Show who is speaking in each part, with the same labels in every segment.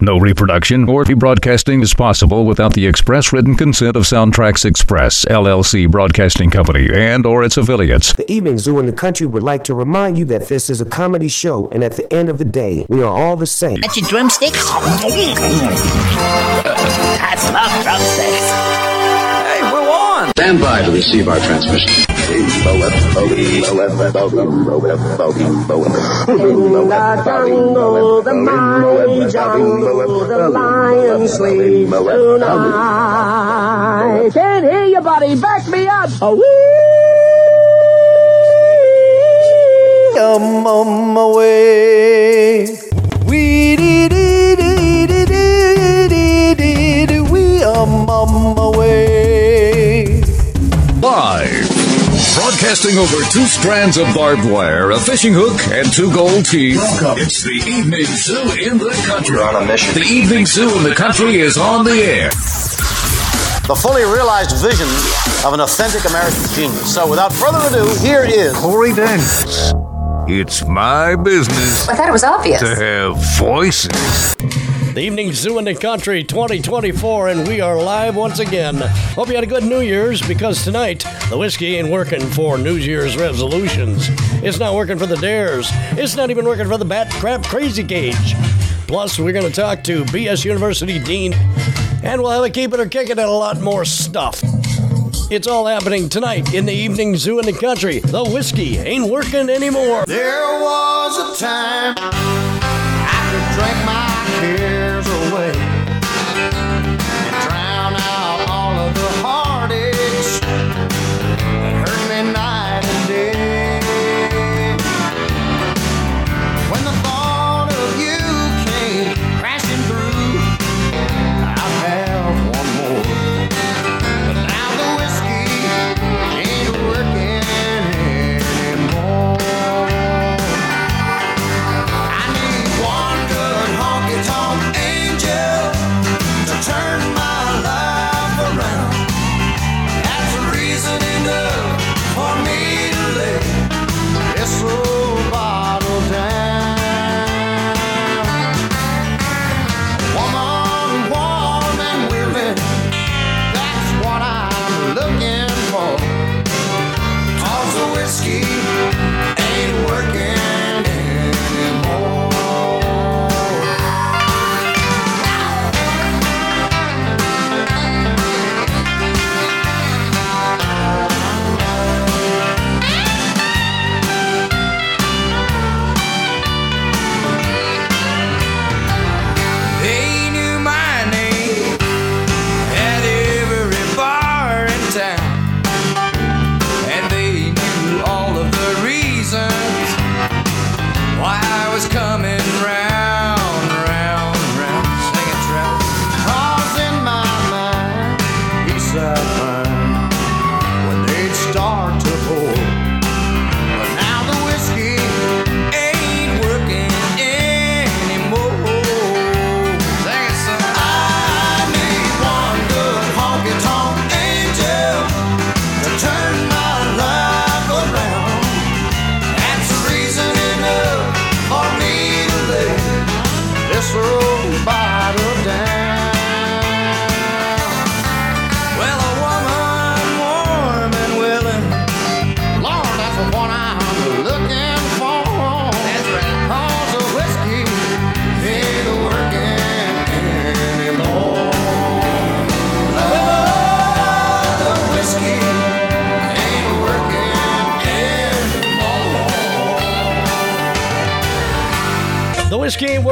Speaker 1: No reproduction or rebroadcasting is possible without the express written consent of SoundtraX Express, LLC Broadcasting Company, and or its affiliates.
Speaker 2: The Evening Zoo in the Country would like to remind you that this is a comedy show, and at the end of the day, we are all the same.
Speaker 3: That's your drumsticks? That's love drumsticks
Speaker 4: on.
Speaker 5: Stand by to receive our transmission.
Speaker 6: I.
Speaker 4: Can't hear you, buddy. Back me up. A
Speaker 7: wee. On my way. Wee dee dee dee dee dee dee dee. We are on my way.
Speaker 1: Live. Broadcasting over two strands of barbed wire, a fishing hook, and two gold teeth. Welcome. It's the Evening Zoo in the country.
Speaker 5: You're on a mission.
Speaker 1: The Evening Zoo in the country is on the air.
Speaker 8: the fully realized vision of an authentic American genius. So, without further ado, here is
Speaker 9: Corey Daniels. It's my business
Speaker 3: I thought it was obvious.
Speaker 9: to have voices.
Speaker 10: The Evening Zoo in the Country 2024, and we are live once again. Hope you had a good New Year's because tonight the whiskey ain't working for New Year's resolutions. It's not working for the dares. It's not even working for the Bat Crap Crazy Cage. Plus, we're going to talk to BS University Dean, and we'll have a keep it or kick it and a lot more stuff. It's all happening tonight in the Evening Zoo in the Country. The whiskey ain't working anymore.
Speaker 7: There was a time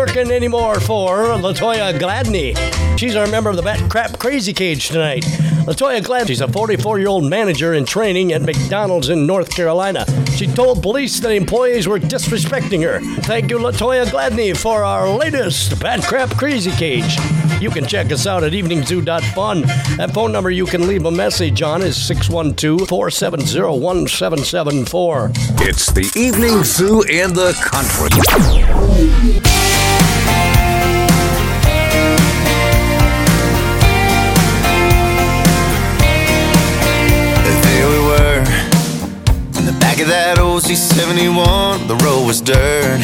Speaker 7: working anymore for
Speaker 10: Latoya Gladney. She's our member of the Bat Crap Crazy Cage tonight. Latoya Gladney, she's a 44 year old manager in training at McDonald's in North Carolina. She told police that employees were disrespecting her. Thank you, Latoya Gladney, for our latest Bat Crap Crazy Cage. You can check us out at eveningzoo.fun. That phone number you can leave a message on is 612 470 1774.
Speaker 9: It's the Evening Zoo and the country.
Speaker 7: That old C71. The road was dirt.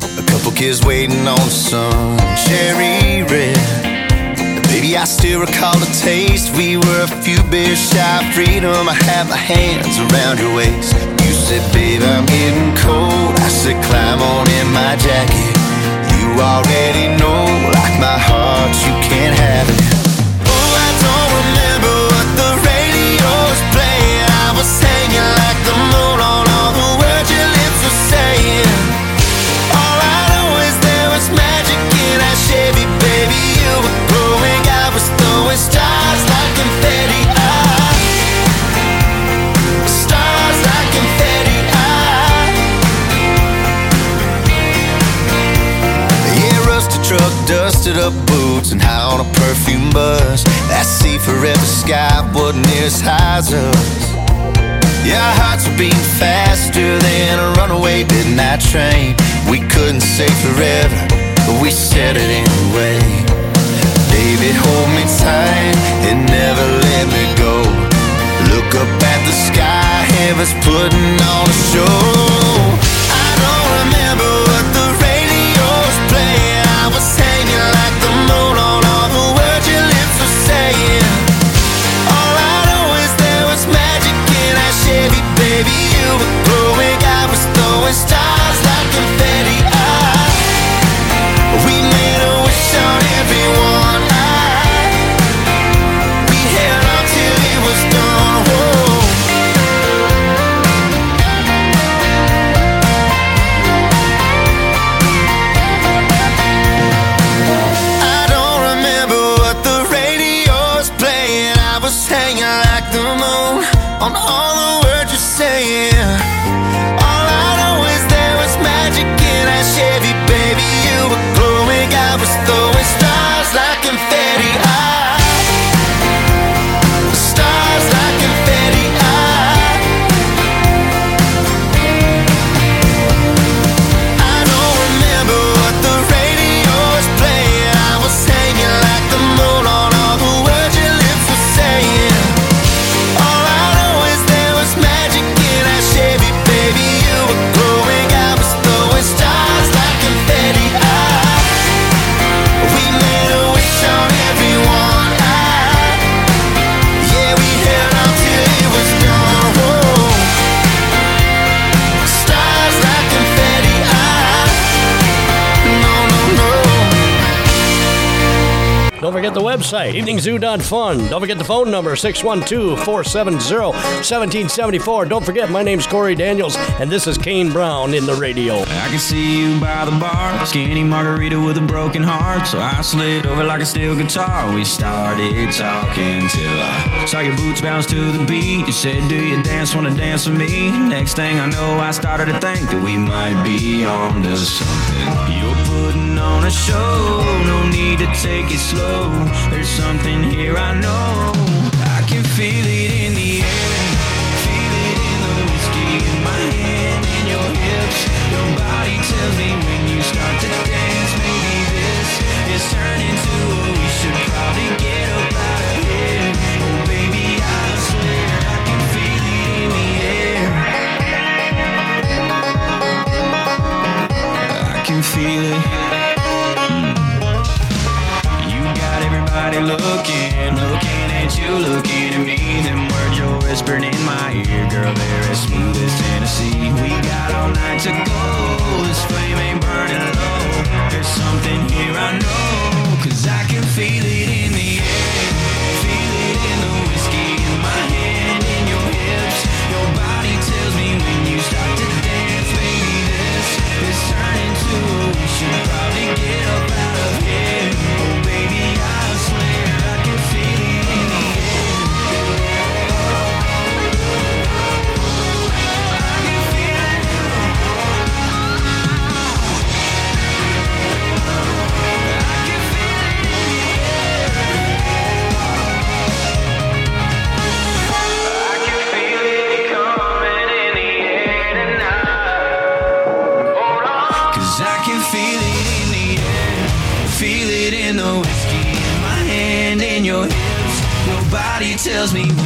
Speaker 7: A couple
Speaker 9: kids waiting on sun. Cherry red. Baby, I still recall the taste. We were a few beers shy of freedom. I had my hands around your waist. You said, babe, I'm getting cold. I said, climb on in my jacket. You already know, like my heart, you can't have it. Dusted up boots, and high on a perfume bus. That sea forever sky wasn't as high as us. Our hearts were beating faster than a runaway midnight train. We couldn't say forever, but we said it anyway. Baby, hold me tight and never let me go. Look up at the sky, heaven's putting on a show. I don't remember what the radio was playing. Baby. You were glowing, I was throwing stars
Speaker 10: forget the website, eveningzoo.fun. Don't forget the phone number, 612 470 1774. Don't forget, my name's Corey Daniels, and this is Kane Brown in the radio.
Speaker 11: I can see you by the bar, skinny margarita with a broken heart. So I slid over like a steel guitar. We started talking till I saw your boots bounce to the beat. You said, Do you dance? Wanna dance with me? Next thing I know, I started to think that we might be on to something. You're on a show, no need to take it slow. There's something here I know. I can feel it in the air. Feel it in the whiskey in my hand and your hips. Your body tells me when you start to dance. Maybe this is turning looking, looking at you, looking at me. Them words you're whispering in my ear, girl, they're as smooth as Tennessee. We got all night to go, this flame ain't burning low. There's something here I know, cause I can feel it in the air. Feel it in the whiskey in my hand, in your hips. Your body tells me when you start to dance, baby, this is turning to a we should probably get up out of here. Tells me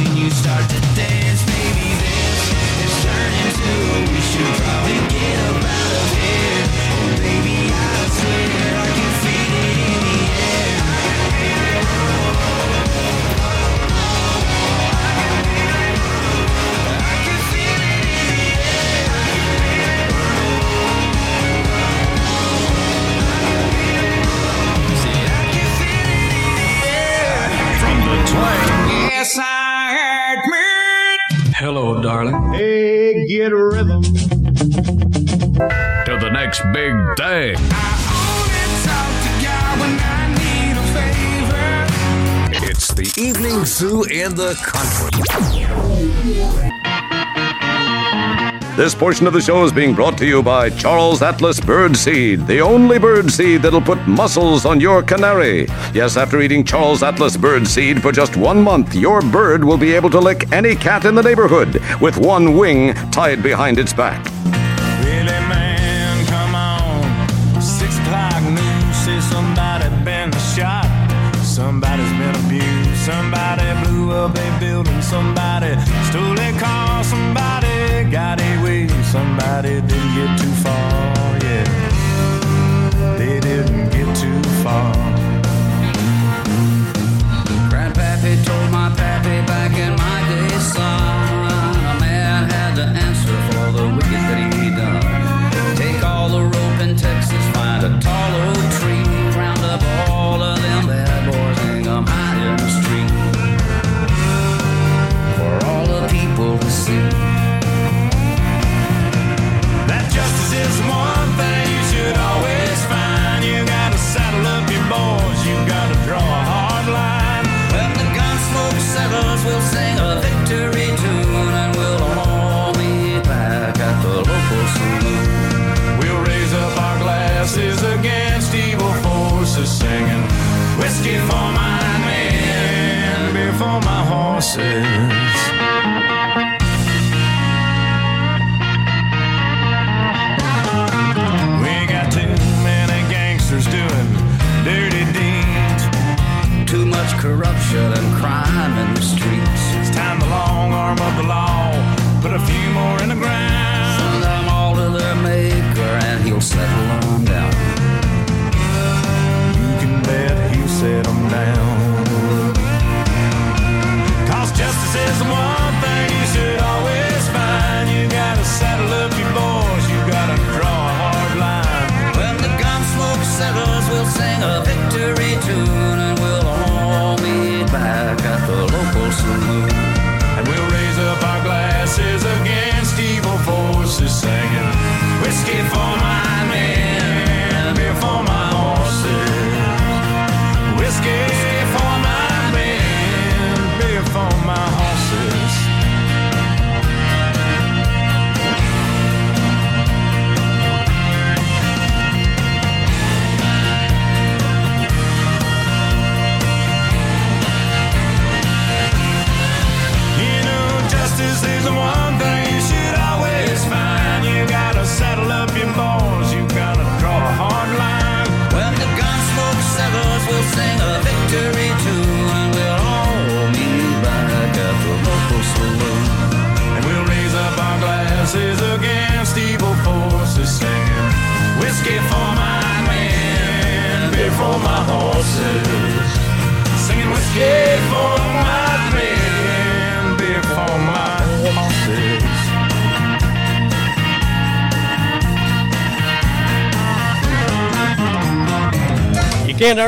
Speaker 12: Hello, darling.
Speaker 13: Hey, get a rhythm.
Speaker 1: To the next big day. It's the Evening Zoo in the country.
Speaker 14: This portion of the show is being brought to you by Charles Atlas Birdseed, the only bird seed that'll put muscles on your canary. Yes, after eating Charles Atlas Birdseed for just one month, your bird will be able to lick any cat in the neighborhood with one wing tied behind its back.
Speaker 15: Really, man, come on. Six o'clock news says somebody been shot. Somebody's been abused. Somebody blew up a building. Somebody Somebody didn't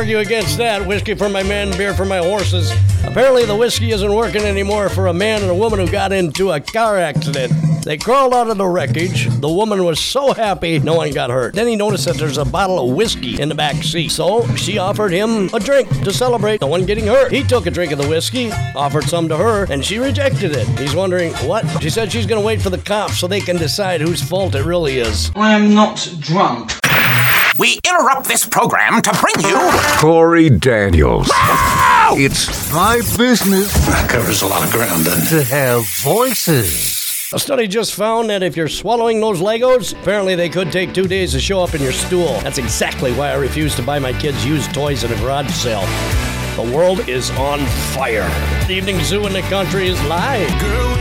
Speaker 10: argue against that. Whiskey for my men, beer for my horses. Apparently, the whiskey isn't working anymore for a man and a woman who got into a car accident. They crawled out of the wreckage. The woman was so happy no one got hurt. Then he noticed that there's a bottle of whiskey in the back seat. So she offered him a drink to celebrate no one getting hurt. He took a drink of the whiskey, offered some to her, and she rejected it. He's wondering, what? She said she's going to wait for the cops so they can decide whose fault it really is.
Speaker 16: I am not drunk.
Speaker 17: We interrupt this program to bring you.
Speaker 1: Corey Daniels. Wow! It's my business.
Speaker 18: That covers a lot of ground, doesn't it?
Speaker 1: To have voices.
Speaker 10: A study just found that if you're swallowing those Legos, apparently they could take two days to show up in your stool. That's exactly why I refuse to buy my kids used toys at a garage sale. The world is on fire. The Evening Zoo in the Country is live.
Speaker 15: Girl,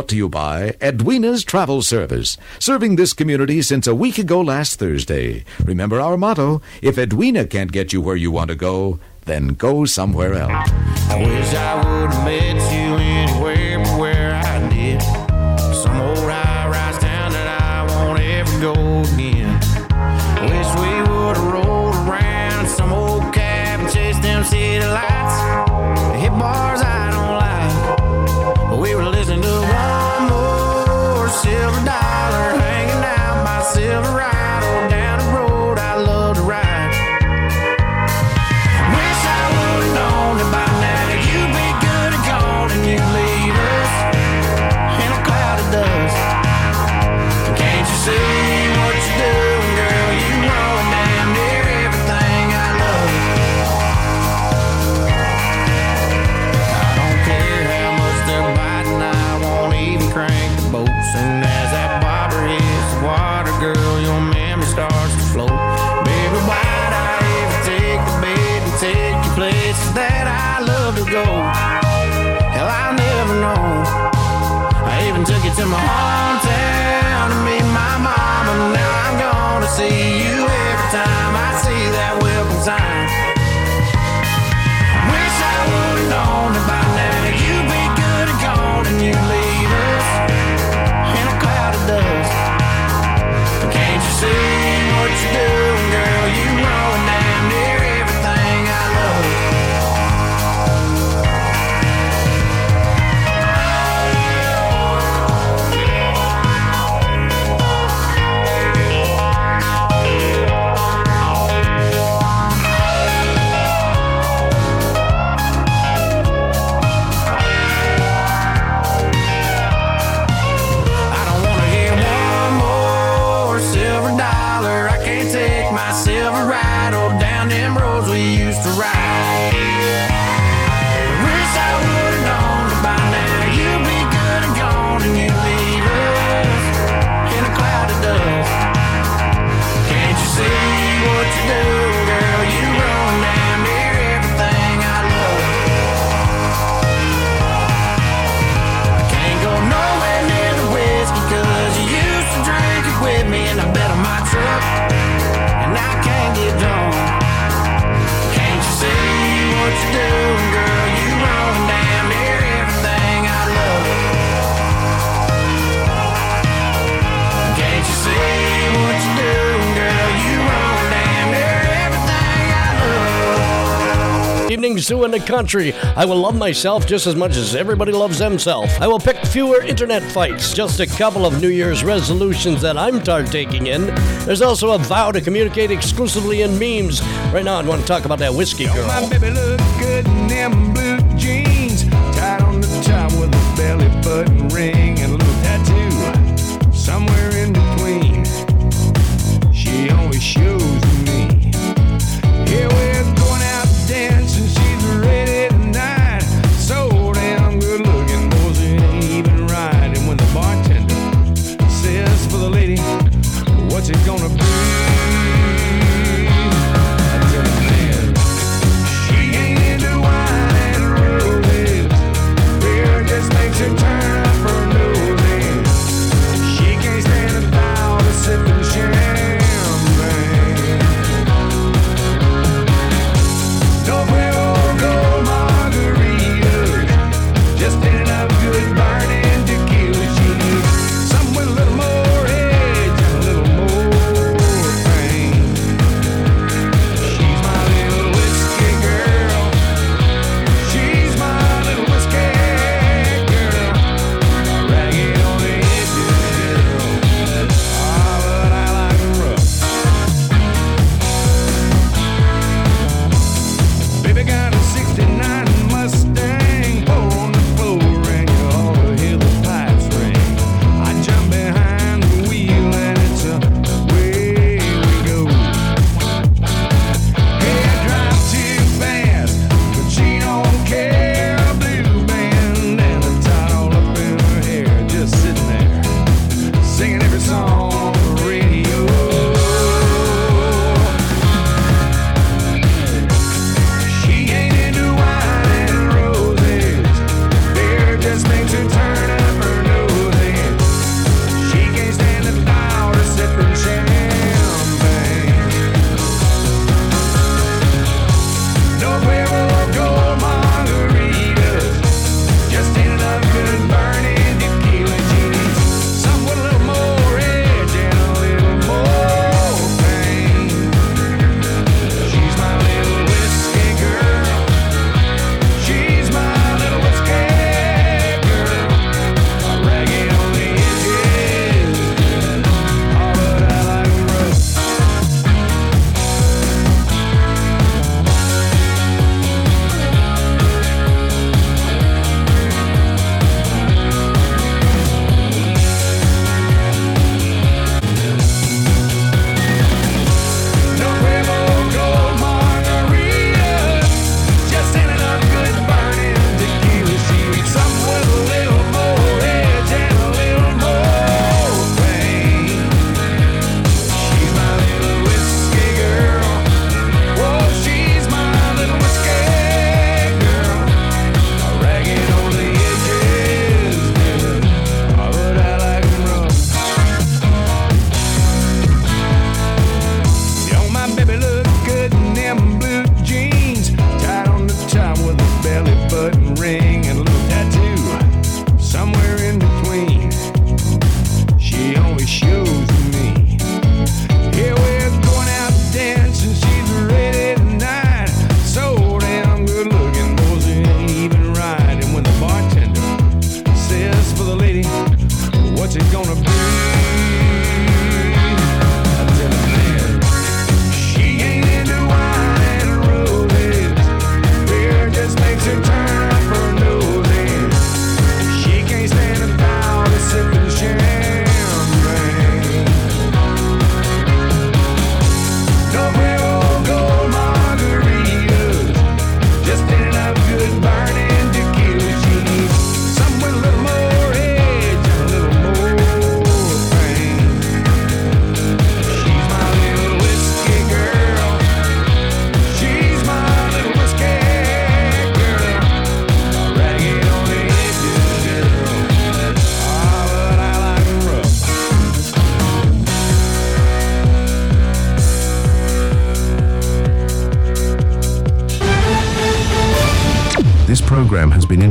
Speaker 14: brought to you by Edwina's Travel Service, serving this community since a week ago last Thursday. Remember our motto if Edwina can't get you where you want to go, then go somewhere else.
Speaker 19: I
Speaker 20: design. zoo in the country. I will love myself just as much as everybody loves themselves. I will pick fewer internet fights, just a couple of New Year's resolutions that I'm taking in. There's also a vow to communicate exclusively in memes. Right now, I want to talk about that whiskey girl.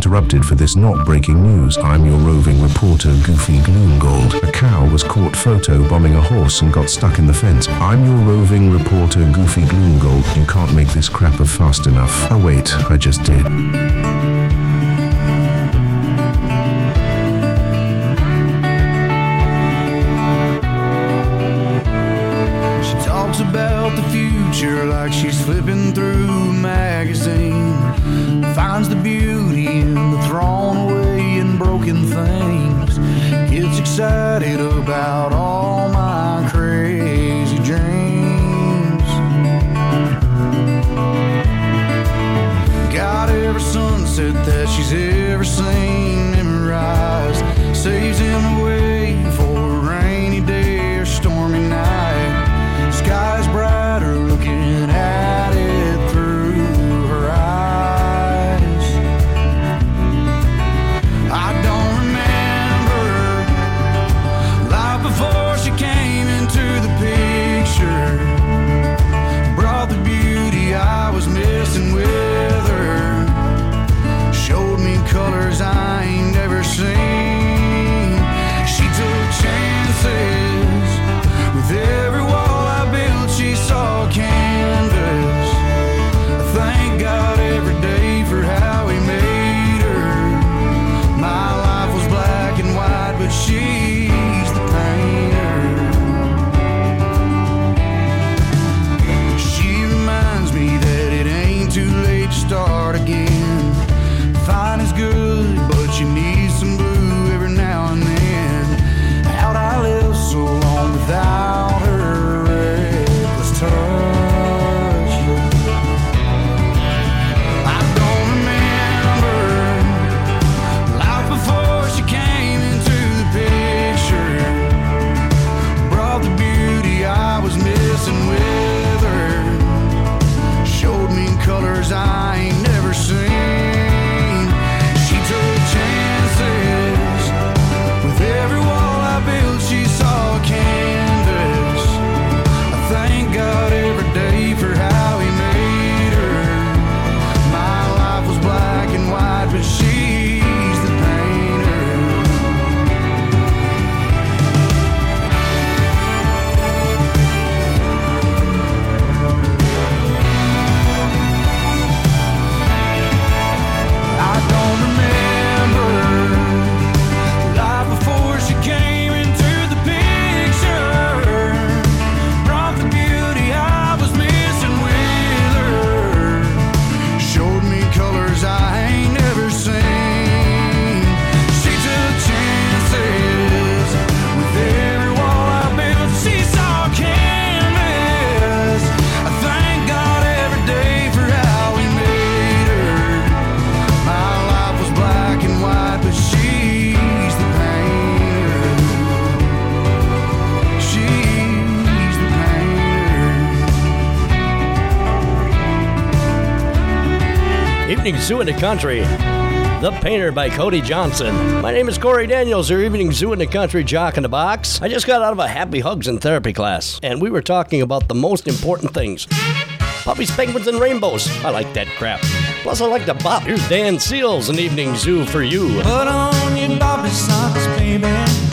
Speaker 21: Interrupted for this not breaking news. I'm your roving reporter, Goofy Gloomgold. A cow was caught photo bombing a horse and got stuck in the fence. I'm your roving reporter, Goofy Gloomgold. You can't make this crap fast enough. Oh, wait, I just did.
Speaker 7: She talks about the future like she's flipping through a magazine. Finds the beauty in the thrown away and broken things. Gets excited about all my crazy dreams. Got every sunset that she's ever seen
Speaker 10: Zoo in the Country. The Painter by Cody Johnson. My name is Corey Daniels, your Evening Zoo in the Country Jock in the Box. I just got out of a Happy Hugs and Therapy class, and we were talking about the most important things puppies, penguins, and rainbows. I like that crap. Plus, I like to bop. Here's Dan Seals, an Evening Zoo for you.
Speaker 9: Put on your bobby socks, baby.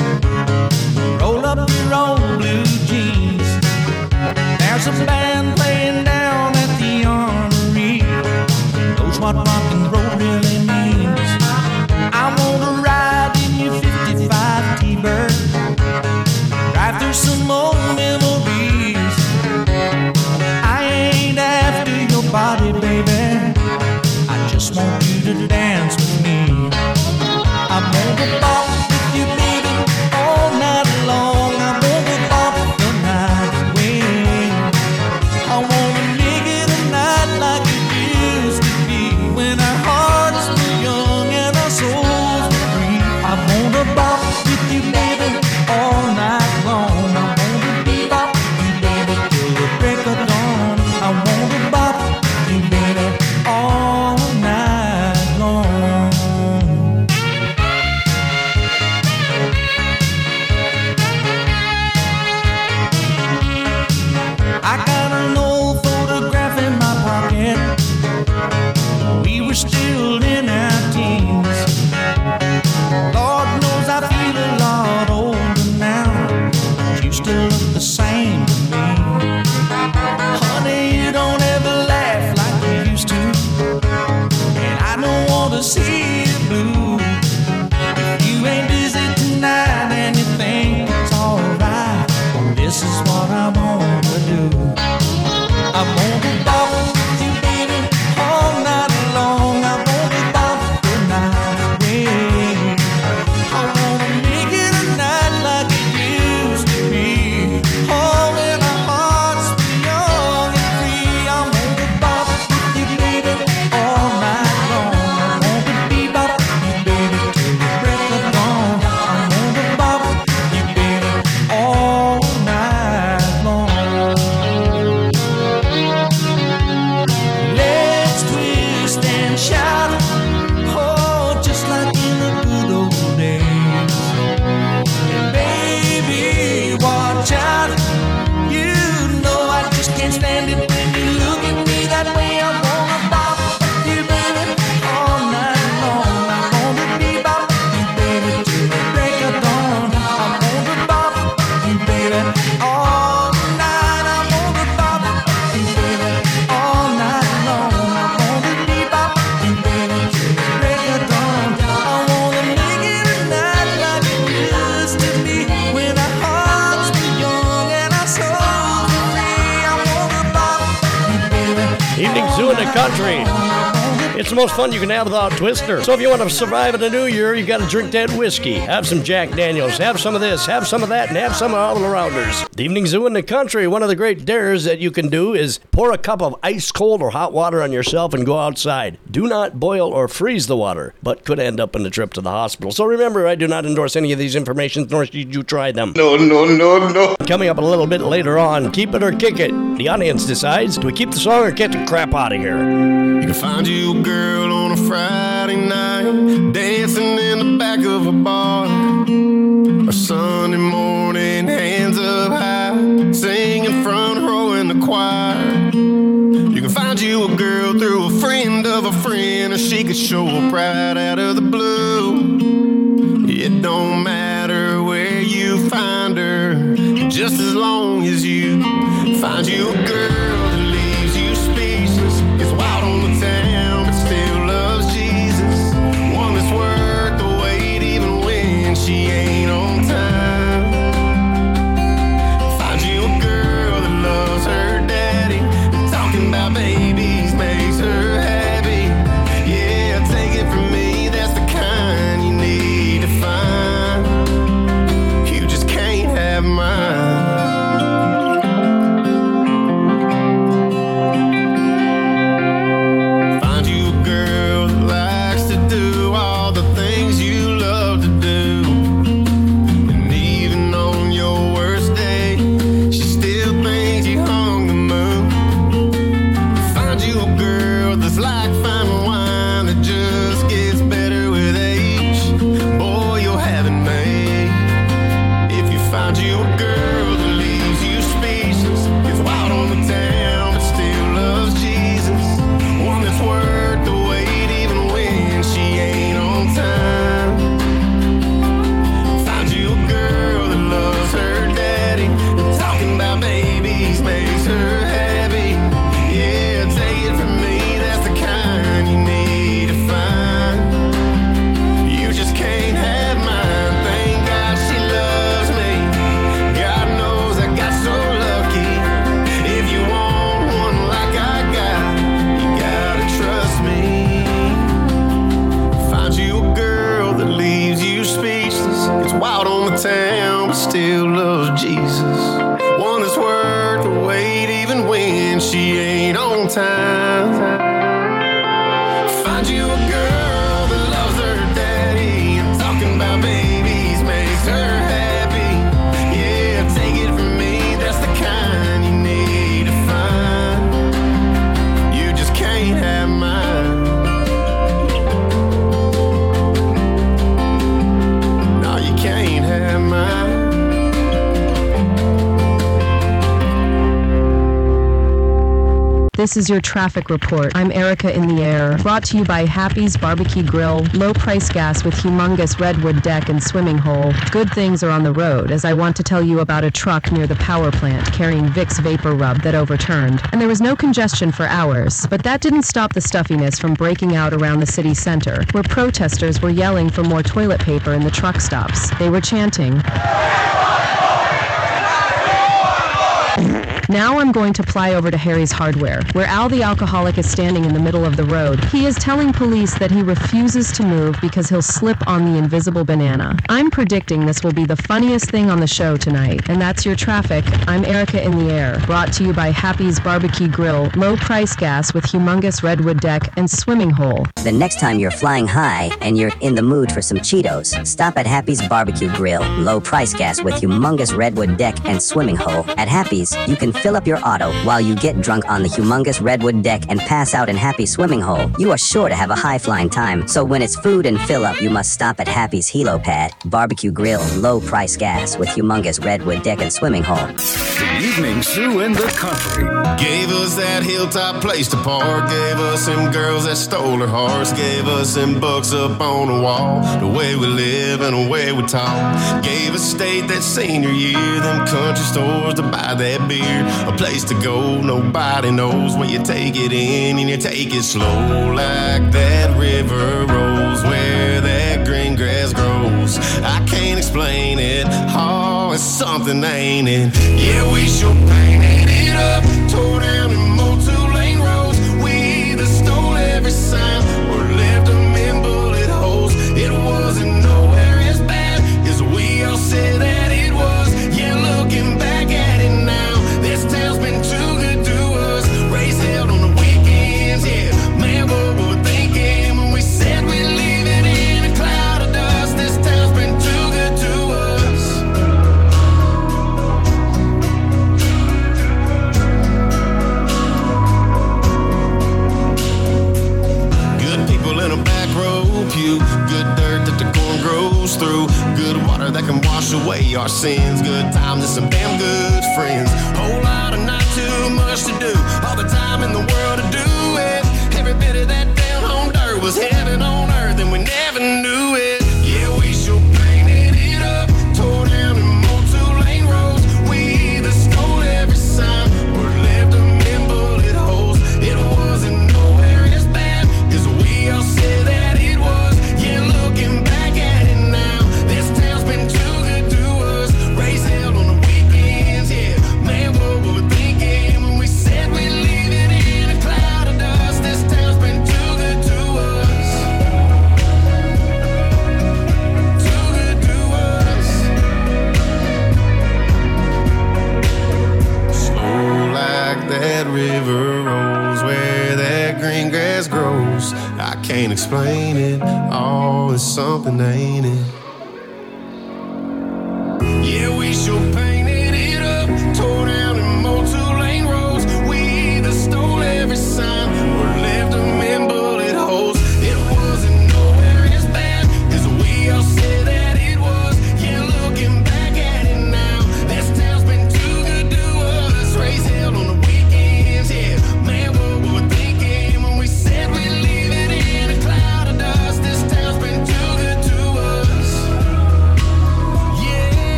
Speaker 10: It's the most fun you can have without Twister. So if you want to survive in the new year, you got to drink that whiskey. Have some Jack Daniels. Have some of this. Have some of that, and have some of all arounders. The evening zoo in the country. One of the great dares that you can do is pour a cup of ice cold or hot water on yourself and go outside. Do not boil or freeze the water, but could end up in a trip to the hospital. So remember, I do not endorse any of these informations, nor should you try them.
Speaker 5: No, no, no, no.
Speaker 10: Coming up a little bit later on, keep it or kick it. The audience decides do we keep the song or get the crap out of here?
Speaker 19: You can find you a girl on a Friday night dancing in the back of a bar. Or Sunday morning, hands up high, singing front row in the choir. You can find you a girl through a friend of a friend, or she could show up right out of the blue. It don't matter where you find her, just as long as you find you a girl
Speaker 22: This is your traffic report. I'm Erica in the air. Brought to you by Happy's Barbecue Grill, low price gas with humongous redwood deck and swimming hole. Good things are on the road, as I want to tell you about a truck near the power plant carrying Vicks VapoRub that overturned. And there was no congestion for hours, but that didn't stop the stuffiness from breaking out around the city center, where protesters were yelling for more toilet paper in the truck stops. They were chanting. Now I'm going to fly over to Harry's Hardware, where Al the alcoholic is standing in the middle of the road. He is telling police that he refuses to move because he'll slip on the invisible banana. I'm predicting this will be the funniest thing on the show tonight. And that's your traffic. I'm Erica in the air, brought to you by Happy's Barbecue Grill, low price gas with humongous redwood deck and swimming hole.
Speaker 23: The next time you're flying high and you're in the mood for some Cheetos, stop at Happy's Barbecue Grill, low price gas with humongous redwood deck and swimming hole. At Happy's, you can fill up your auto while you get drunk on the humongous redwood deck and pass out in Happy's swimming hole. You are sure to have a high flying time, so when it's food and fill up, you must stop at Happy's Helo Pad, Barbecue Grill, low price gas with humongous redwood deck and swimming hole.
Speaker 19: Evening zoo in the country. Gave us that hilltop place to park. Gave us them girls that stole her hearts. Gave us them books up on the wall. The way we live and the way we talk. Gave us state that senior year. Them country stores to buy that beer. A place to go. Nobody knows where you take it in and you take it slow. Like that river rolls where something, ain't it? Yeah, we sure painted it up. Tore down
Speaker 24: our sins. Good times and some damn good friends. Whole lot of not too much to do. All the time in the world to do it. Every bit of that down home dirt was heaven on earth, and we never knew it.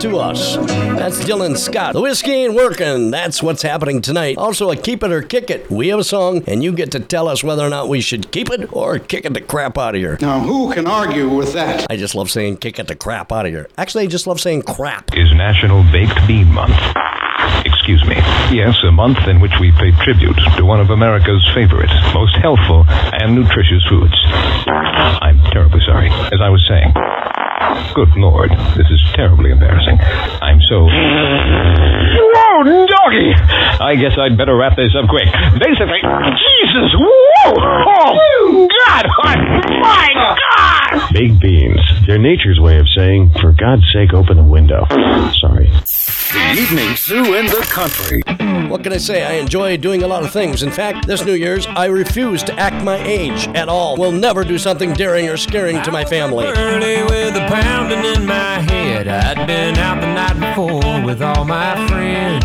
Speaker 24: To us.
Speaker 10: That's Dylan Scott. The whiskey ain't working. That's what's happening tonight. Also, a keep it or kick it. We have a song, and you get to tell us whether or not we should keep it or kick it the crap out of here.
Speaker 8: Now, who can argue with that?
Speaker 10: I just love saying kick it the crap out of here. Actually, I just love saying crap.
Speaker 25: is National Baked Bean Month. Excuse me. Yes, a month in which we pay tribute to one of America's favorite, most healthful, and nutritious foods. I'm terribly sorry. As I was saying, good Lord, this is terribly embarrassing. I'm so. Whoa, doggy! I guess I'd better wrap this up quick. Basically, Jesus, whoa! Oh, God! My God!
Speaker 26: Baked beans. They're nature's way of saying, for God's sake, open the window. Sorry.
Speaker 1: The evening zoo in the country.
Speaker 10: What can I say? I enjoy doing a lot of things. In fact, this New Year's, I refuse to act my age at all. Will never do something daring or scaring to my family.
Speaker 27: Early with a pounding in my head. I'd been out the night before with all my friends.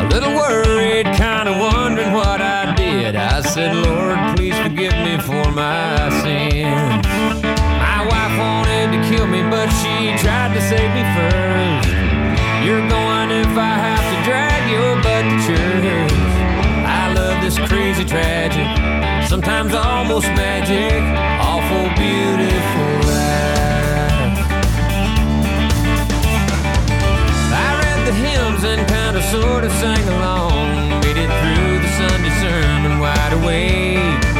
Speaker 27: A little worried, kinda wondering what I did. I said, Lord, please forgive me for my sins. My wife wanted to kill me, but she tried to save me first. You're going if I have to drag your butt to church. I love this crazy tragic, sometimes almost magic, awful beautiful life. I read the hymns and kind of sort of sang along, made it through the Sunday sermon wide awake.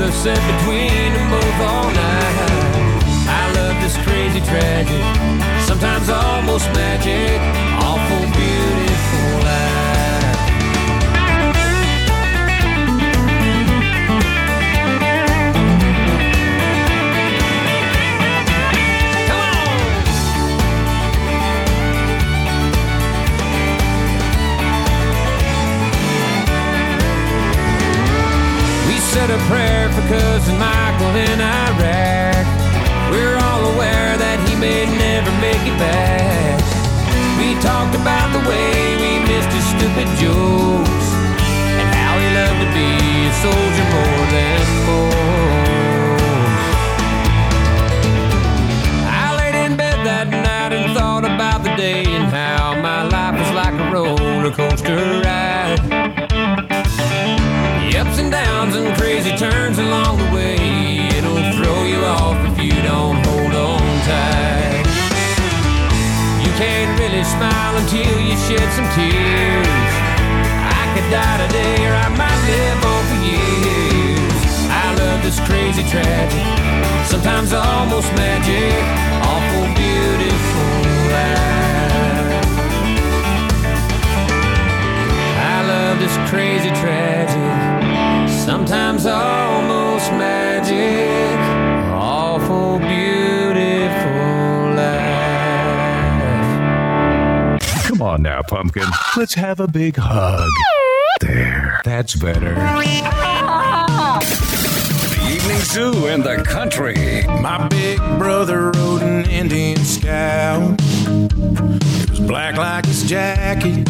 Speaker 27: Mother sat between them both all night. I love this crazy tragic, sometimes almost magic, awful for cousin Michael in Iraq. We're all aware that he may never make it back. We talked about the way we missed his stupid jokes and how he loved to be a soldier more than most. I laid in bed that night and thought about the day and how my life was like a roller coaster ride. The ups and downs and crazy turns smile until you shed some tears. I could die today or I might live on for years. I love this crazy tragic, sometimes almost magic, awful beautiful life. I love this crazy tragic, sometimes almost magic.
Speaker 25: Come on now, pumpkin. Let's have a big hug. There. That's better.
Speaker 1: The evening zoo in the country.
Speaker 7: My big brother rode an Indian scout. He was black like his jacket.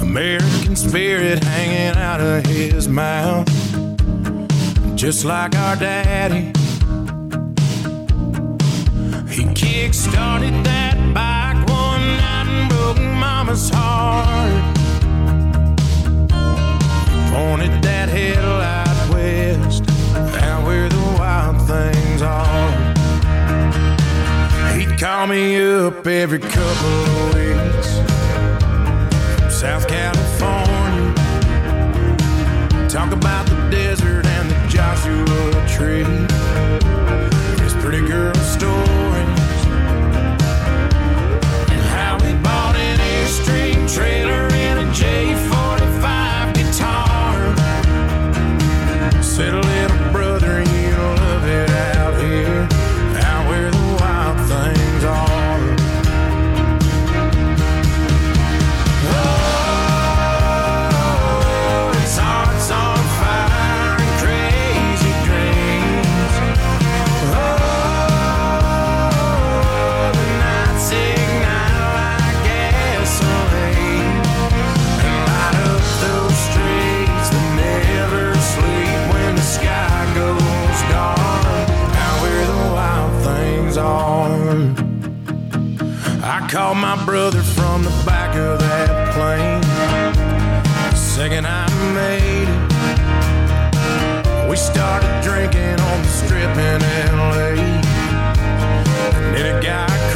Speaker 7: American spirit hanging out of his mouth. Just like our daddy. He kick started that by broke mama's heart. Pointed that headlight west, out where the wild things are. He'd call me up every couple of weeks from South California. Talk about the desert and the Joshua tree. His pretty girl story. trailer called my brother from the back of that plane. The second I made it, we started drinking on the strip in LA. And a
Speaker 19: guy.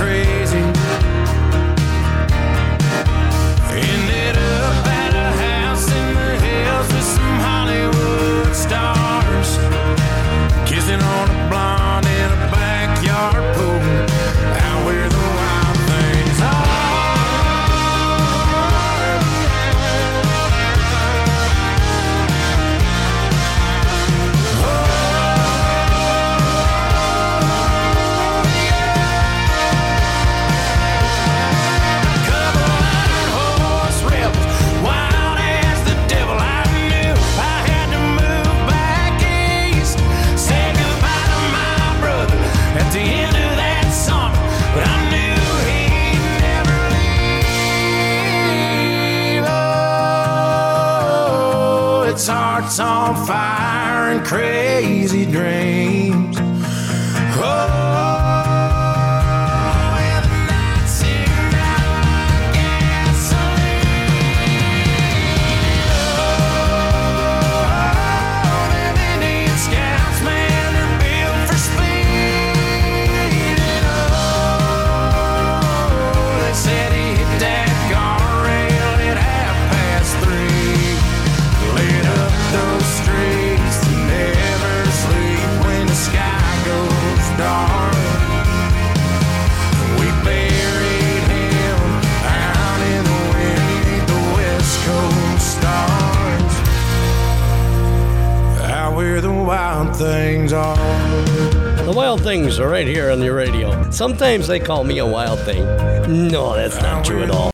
Speaker 19: Sometimes they call me a wild thing. No, that's not true at all.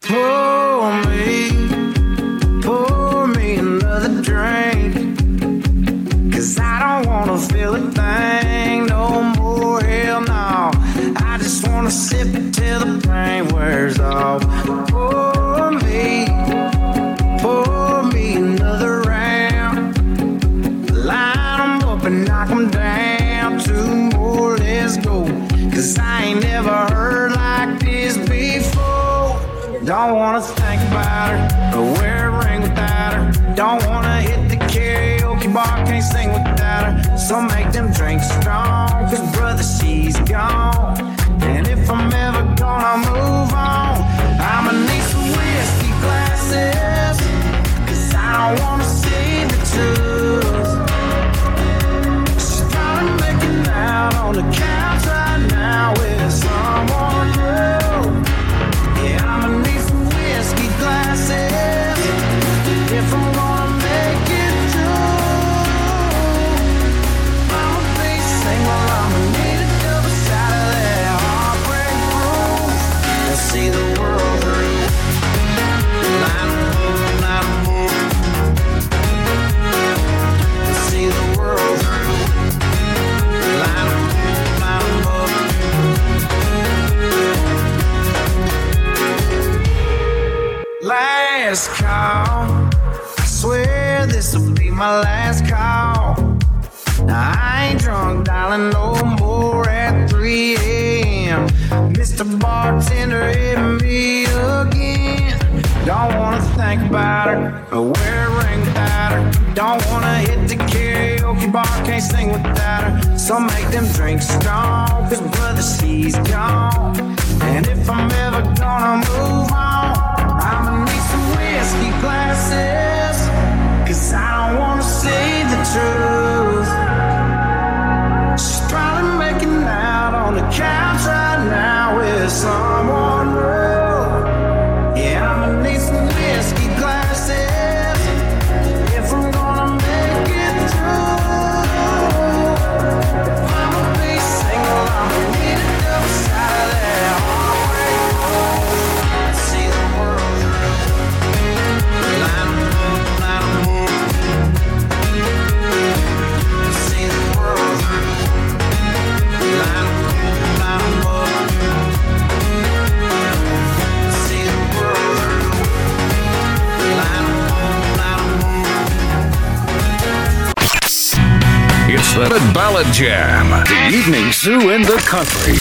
Speaker 1: Ballad Jam, the evening zoo in the country.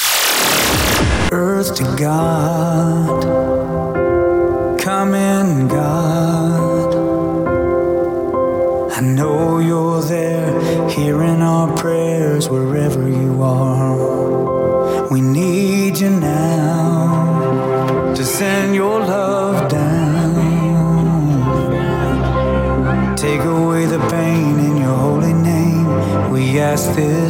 Speaker 19: Earth to God.
Speaker 21: still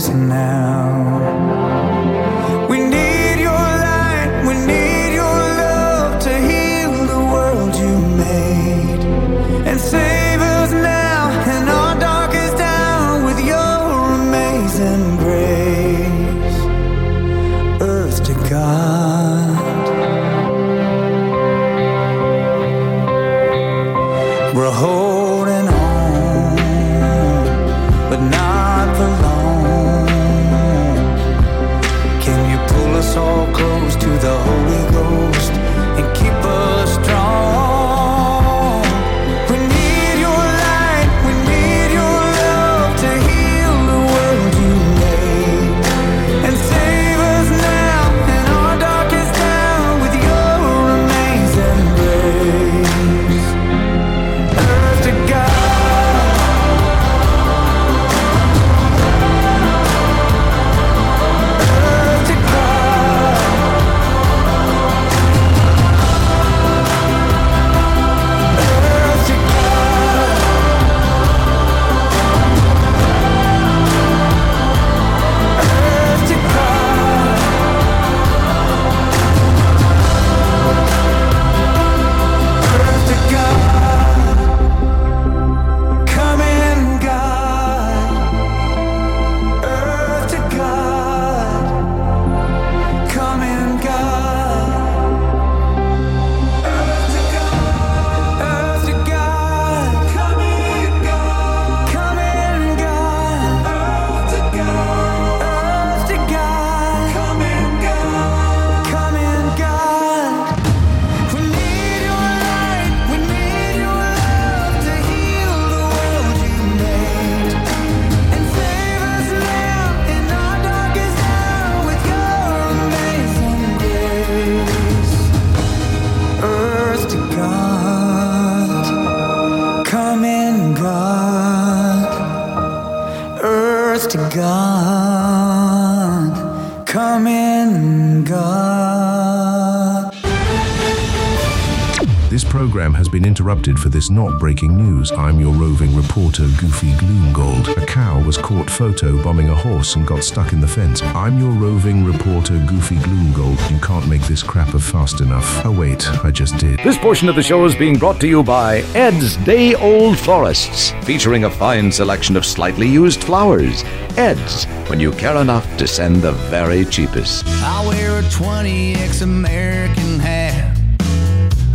Speaker 21: interrupted for this not breaking news. I'm your roving reporter, Goofy Gloomgold. A cow was caught photo bombing a horse and got stuck in the fence. I'm your roving reporter, Goofy Gloomgold. You can't make this crapper fast enough. Oh, wait, I just did.
Speaker 14: This portion of the show is being brought to you by Ed's Day Old Florists, featuring a fine selection of slightly used flowers. Ed's, when you care enough to send the very cheapest.
Speaker 9: I wear a 20x American hat,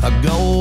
Speaker 9: a gold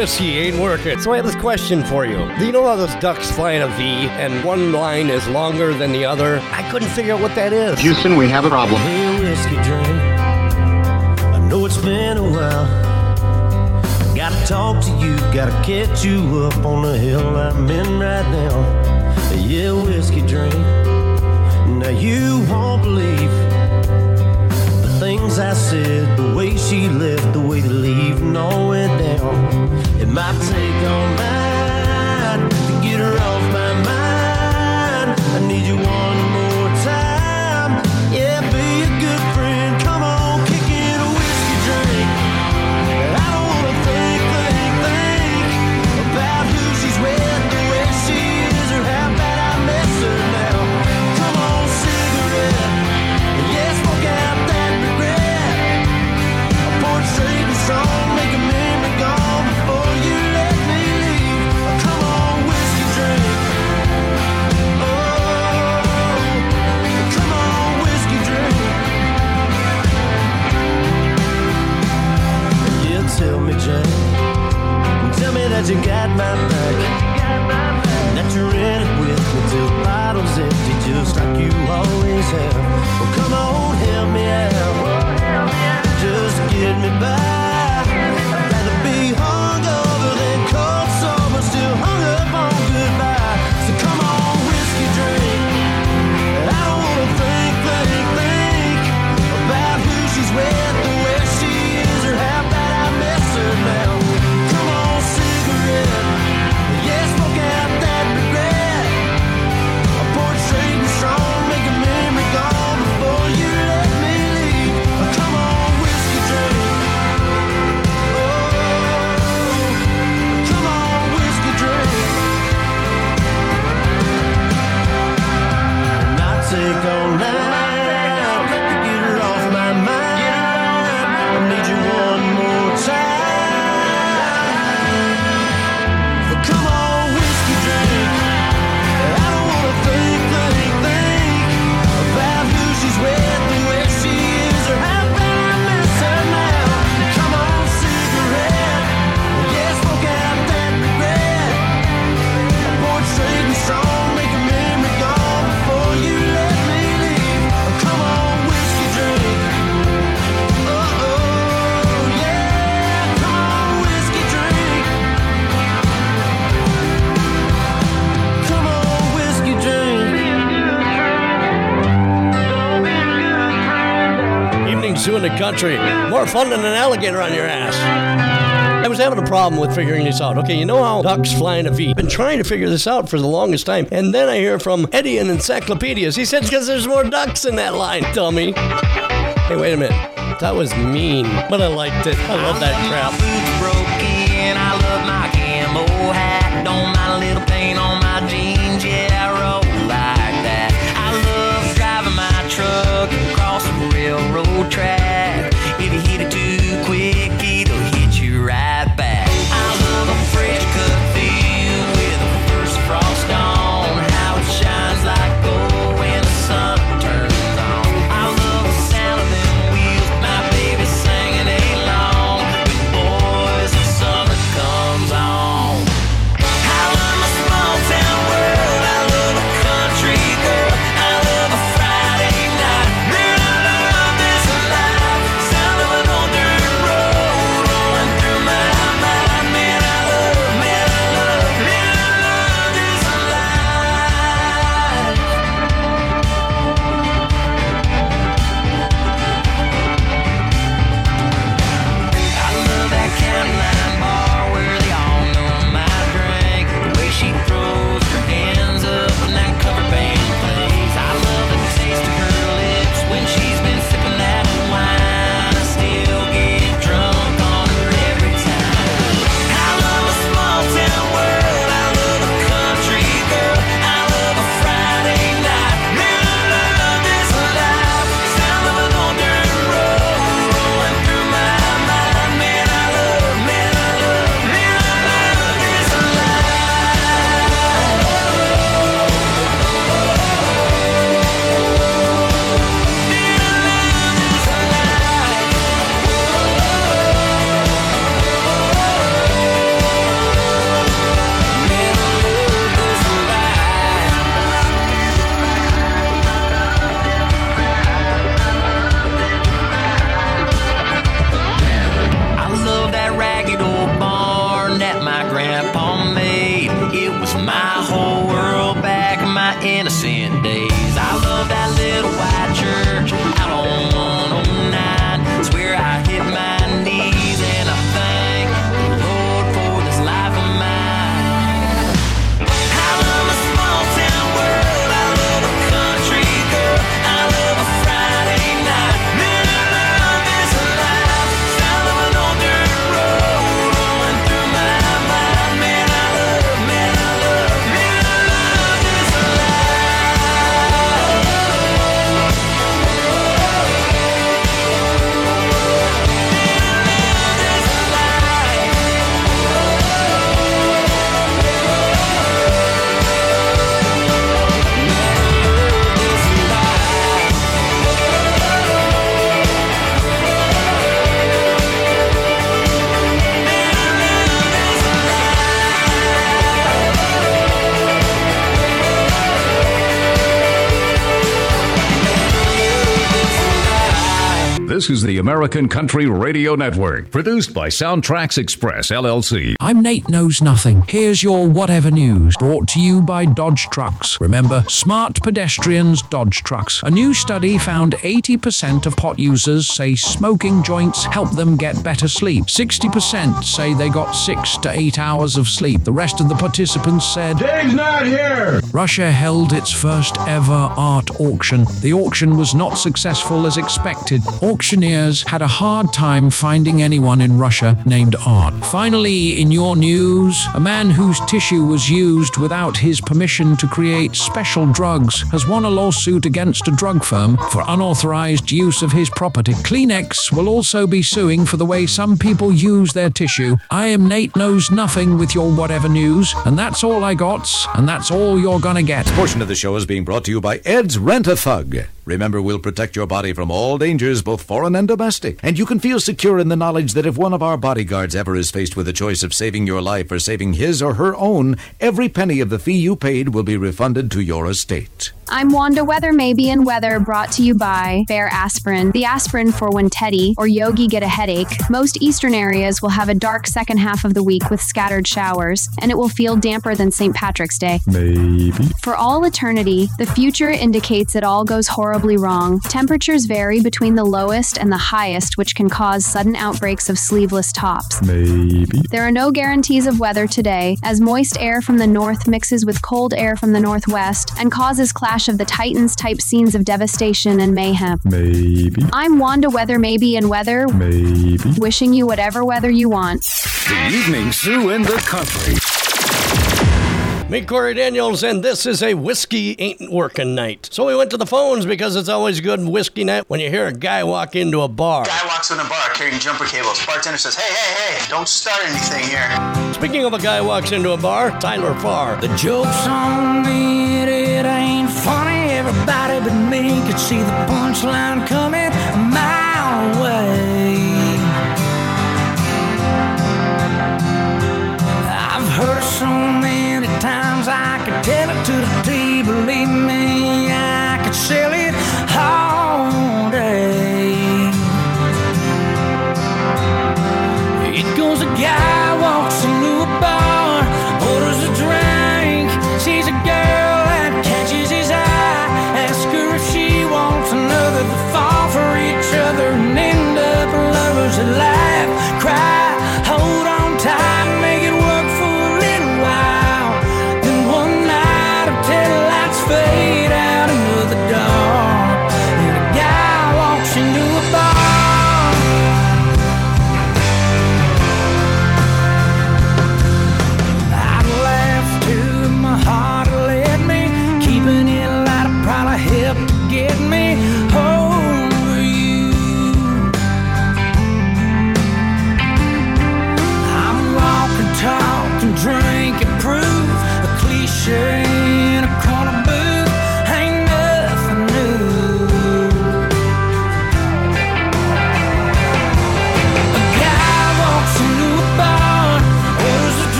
Speaker 10: whiskey ain't working. So I have this question for you. Do you know how those ducks fly in a V and one line is longer than the other? I couldn't figure out what that is.
Speaker 28: Houston, we have a problem.
Speaker 7: Hey, whiskey drink. I know it's been a while. Gotta talk to you, gotta catch you up on the hill I'm in right now. Yeah, whiskey drink. Now you won't believe things I said, the way she left, the way to leave, no way down. It might take all night.
Speaker 10: funding an alligator on your ass. I was having a problem with figuring this out. Okay, you know how ducks fly in a V. I've been trying to figure this out for the longest time, and then I hear from Eddie in Encyclopedias. He said, because there's more ducks in that line, dummy. Hey, wait a minute. That was mean, but I liked it. I love that crap.
Speaker 11: track. This
Speaker 1: is the American Country Radio Network, produced by SoundtraX Express, LLC.
Speaker 29: I'm Nate Knows Nothing. Here's your whatever news brought to you by Dodge Trucks. Remember, smart pedestrians, Dodge Trucks. A new study found 80% of pot users say smoking joints help them get better sleep. 60% say they got six to eight hours of sleep. The rest of the participants said, Dave's not here! Russia held its first ever art auction. The auction was not successful as expected. Auctioneers had a hard time finding anyone in Russia named Art. Finally, in your news, a man whose tissue was used without his permission to create special drugs has won a lawsuit against a drug firm for unauthorized use of his property. Kleenex will also be suing for the way some people use their tissue. I am Nate Knows Nothing with your whatever news, and that's all I got, and that's all you're gonna get.
Speaker 14: This portion of the show is being brought to you by Ed's Rent a Thug. Remember, we'll protect your body from all dangers, both foreign and domestic. And you can feel secure in the knowledge that if one of our bodyguards ever is faced with the choice of saving your life or saving his or her own, every penny of the fee you paid will be refunded to your estate.
Speaker 30: I'm Wanda Weather Maybe and Weather brought to you by Fair Aspirin, the aspirin for when Teddy or Yogi get a headache. Most eastern areas will have a dark second half of the week with scattered showers, and it will feel damper than St. Patrick's Day.
Speaker 31: Maybe.
Speaker 30: For all eternity, the future indicates it all goes horribly wrong. Temperatures vary between the lowest and the highest, which can cause sudden outbreaks of sleeveless tops.
Speaker 31: Maybe.
Speaker 30: There are no guarantees of weather today, as moist air from the north mixes with cold air from the northwest and causes clash of the Titans type scenes of devastation and mayhem.
Speaker 31: Maybe.
Speaker 30: I'm Wanda Weather Maybe and Weather,
Speaker 31: Maybe.
Speaker 30: wishing you whatever weather you want.
Speaker 1: The evening zoo in the country.
Speaker 10: Meet Corey Daniels, and this is a whiskey ain't working night. So we went to the phones because it's always good whiskey night when you hear a guy walk into a bar.
Speaker 32: Guy walks in a bar carrying jumper cables. Bartender says, "Hey, hey, hey! Don't start anything here."
Speaker 10: Speaking of a guy walks into a bar, Tyler Farr.
Speaker 20: The joke's on me, it, it ain't funny. Everybody but me could see the punchline coming a mile away.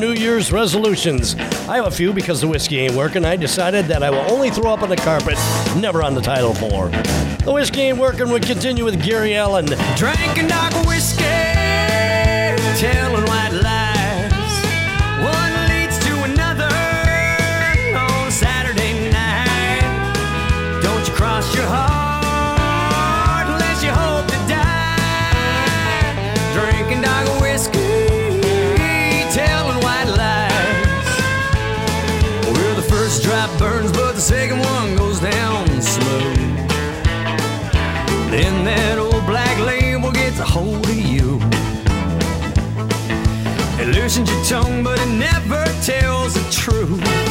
Speaker 20: New
Speaker 10: Year's resolutions. I have a few because the whiskey ain't working. I decided that I will only throw up on the carpet, never on the title floor. The whiskey ain't working. We continue with Gary Allan.
Speaker 20: Drinking dark whiskey, It loosens your tongue, but it never tells the truth.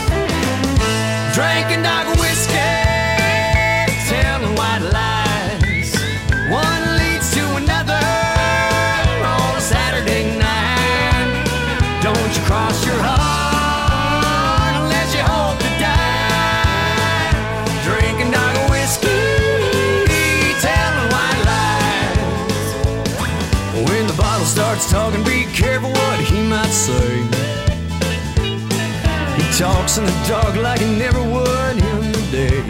Speaker 20: He talks in the dark like he never would in the day.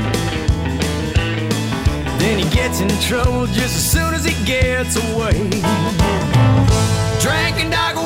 Speaker 20: Then he gets in trouble just as soon as he gets away. Drinking dog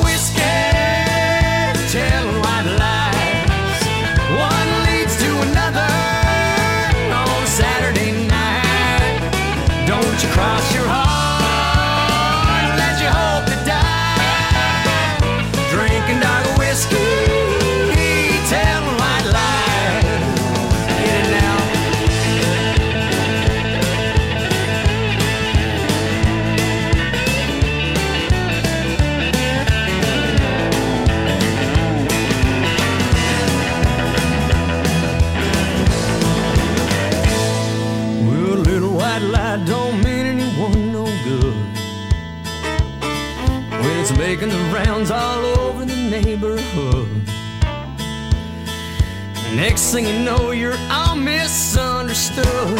Speaker 20: You know, you're all misunderstood.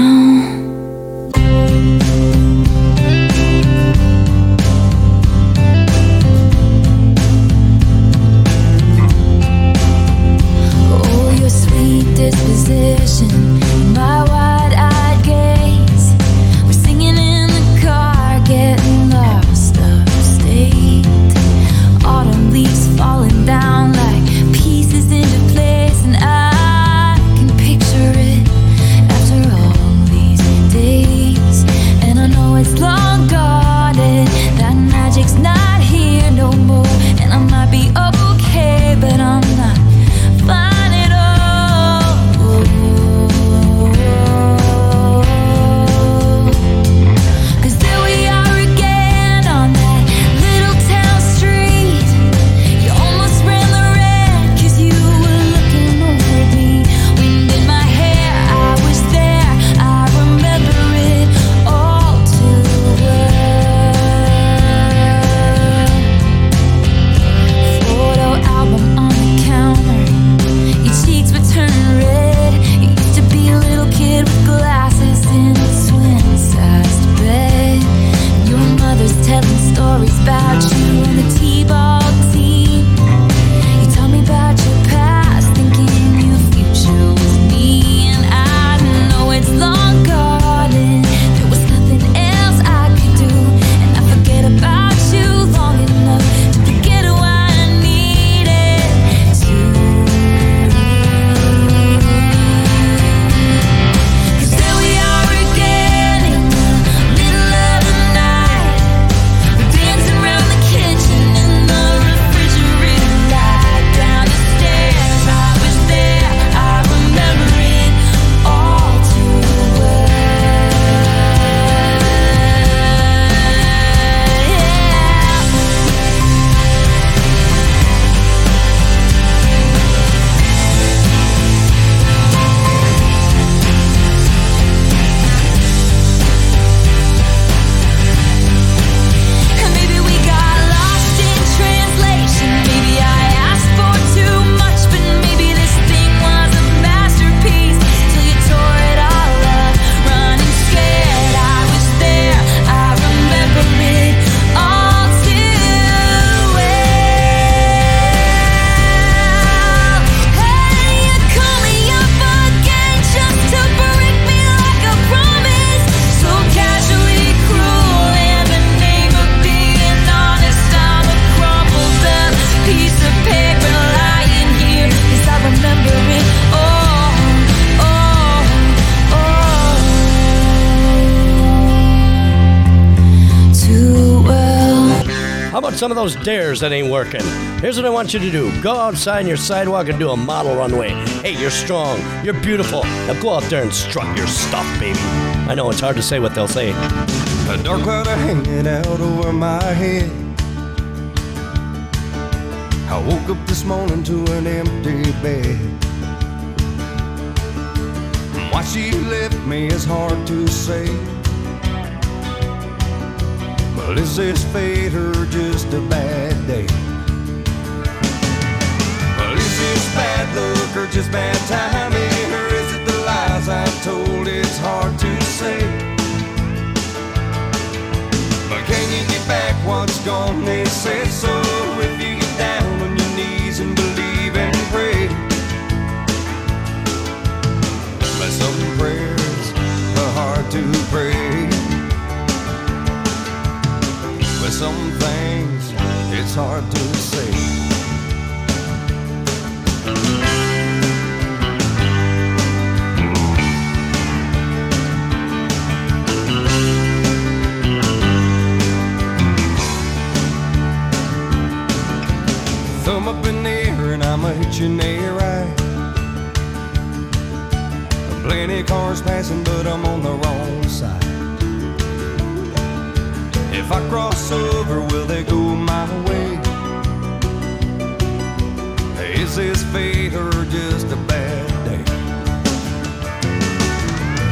Speaker 10: Dares that ain't working? Here's what I want you to do go outside on your sidewalk and do a model runway. Hey, you're strong, you're beautiful. Now go out there and strut your stuff, baby. I know it's hard to say what they'll say.
Speaker 15: A dark cloud hanging out over my head. I woke up this morning to an empty bed. Why she left me is hard to say. Well, is this fate or just a bad day? Well, is this bad luck or just bad timing? Or is it the lies I'm told? It's hard to say. But can you get back what's gone? They say so. If you get down on your knees and believe and pray. But some prayers are hard to pray. Some things it's hard to say. Thumb up in the air and I'ma hit you near right. Plenty cars passing, but I'm on the wrong side. If I cross over, will they go my way? Is this fate or just a bad day?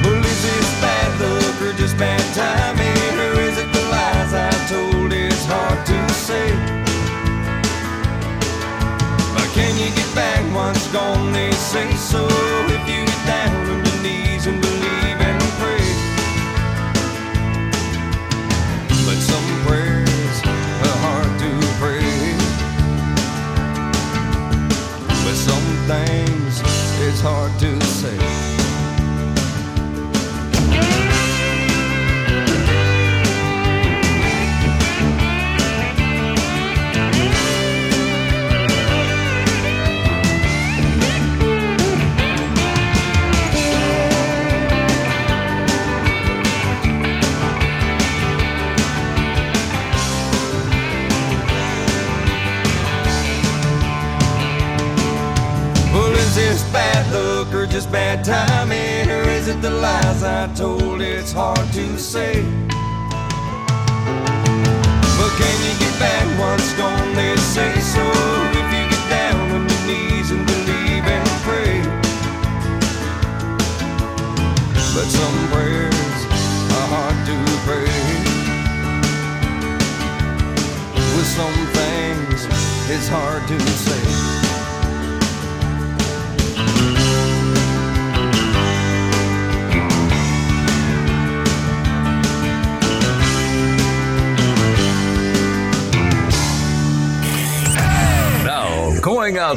Speaker 15: Well, is this bad luck or just bad timing? Or is it the lies I told? It's hard to say. But can you get back what's gone? They say so.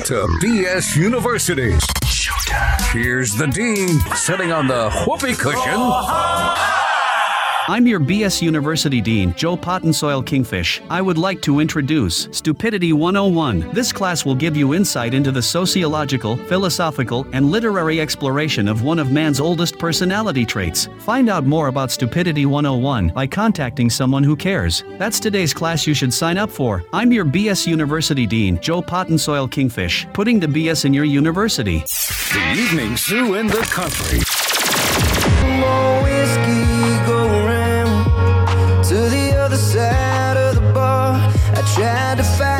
Speaker 15: To
Speaker 1: BS University. Here's the dean sitting on the whoopee cushion.
Speaker 33: I'm your BS University Dean, Joe Pottensoil Kingfish. I would like to introduce Stupidity 101. This class will give you insight into the sociological, philosophical, and literary exploration of one of man's oldest personality traits. Find out more about Stupidity 101 by contacting someone who cares. That's today's class you should sign up for. I'm your BS University Dean, Joe Pottensoil Kingfish, putting the BS in your university.
Speaker 1: The evening zoo in the country.
Speaker 9: Tried to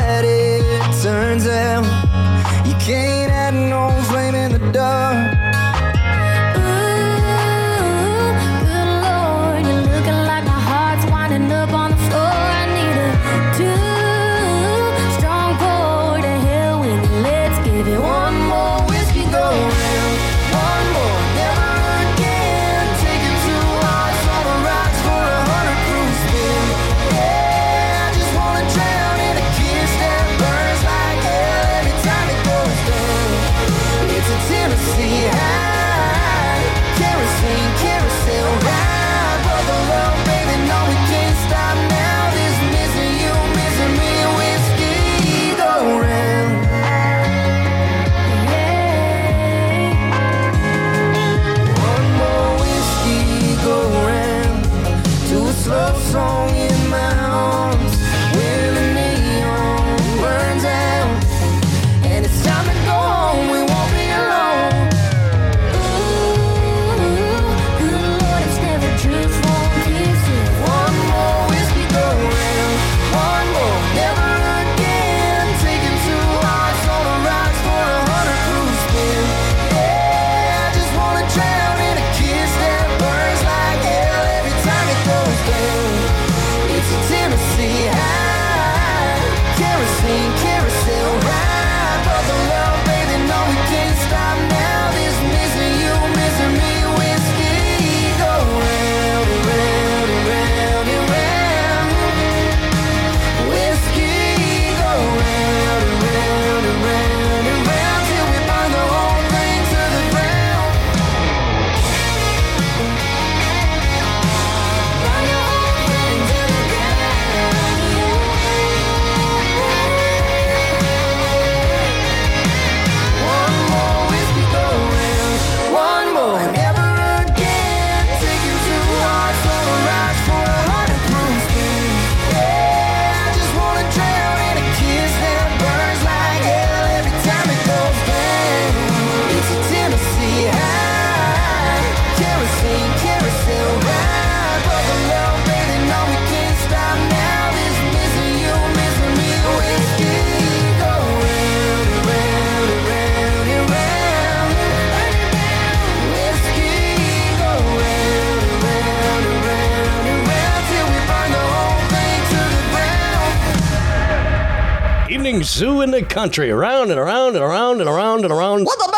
Speaker 10: country, around and around and around and around and around.
Speaker 9: What about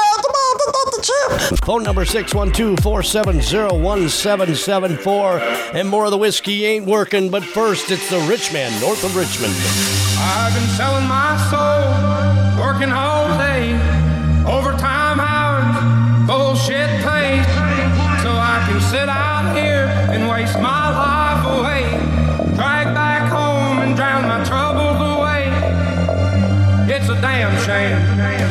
Speaker 10: Phone number 612-470-1774. And more of the whiskey ain't working, but first it's the rich man north of Richmond.
Speaker 34: I've been selling my soul, working all day, overtime hours, bullshit pay, so I can sit out here and waste my I am.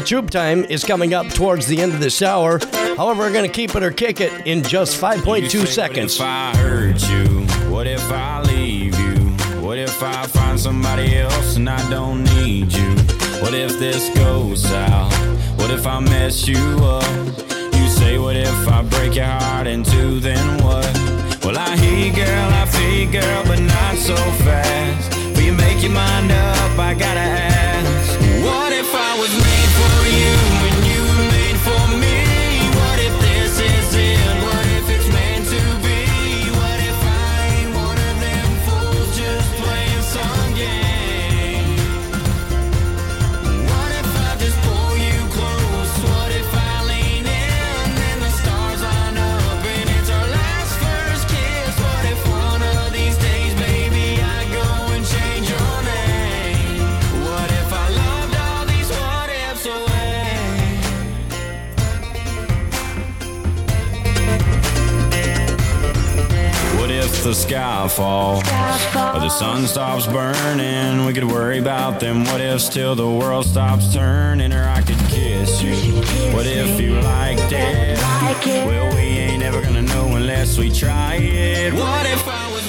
Speaker 34: the
Speaker 10: tube time is coming up towards the end of this hour. However, we're going to keep it or kick it in just 5.2 seconds.
Speaker 11: What if I hurt you? What if I leave you? What if I find somebody else and I don't need you? What if this goes? What if I mess you up? You say, What if I break your heart in two? Then what? Well, I hear you, girl, I feel you, girl, but not so fast. Will you make your mind up? I gotta ask. the sky fall. Or the sun stops burning. We could worry about them what if, till the world stops turning. Or I could kiss you. What if you liked it? Well, we ain't ever gonna know unless we try it. What if I was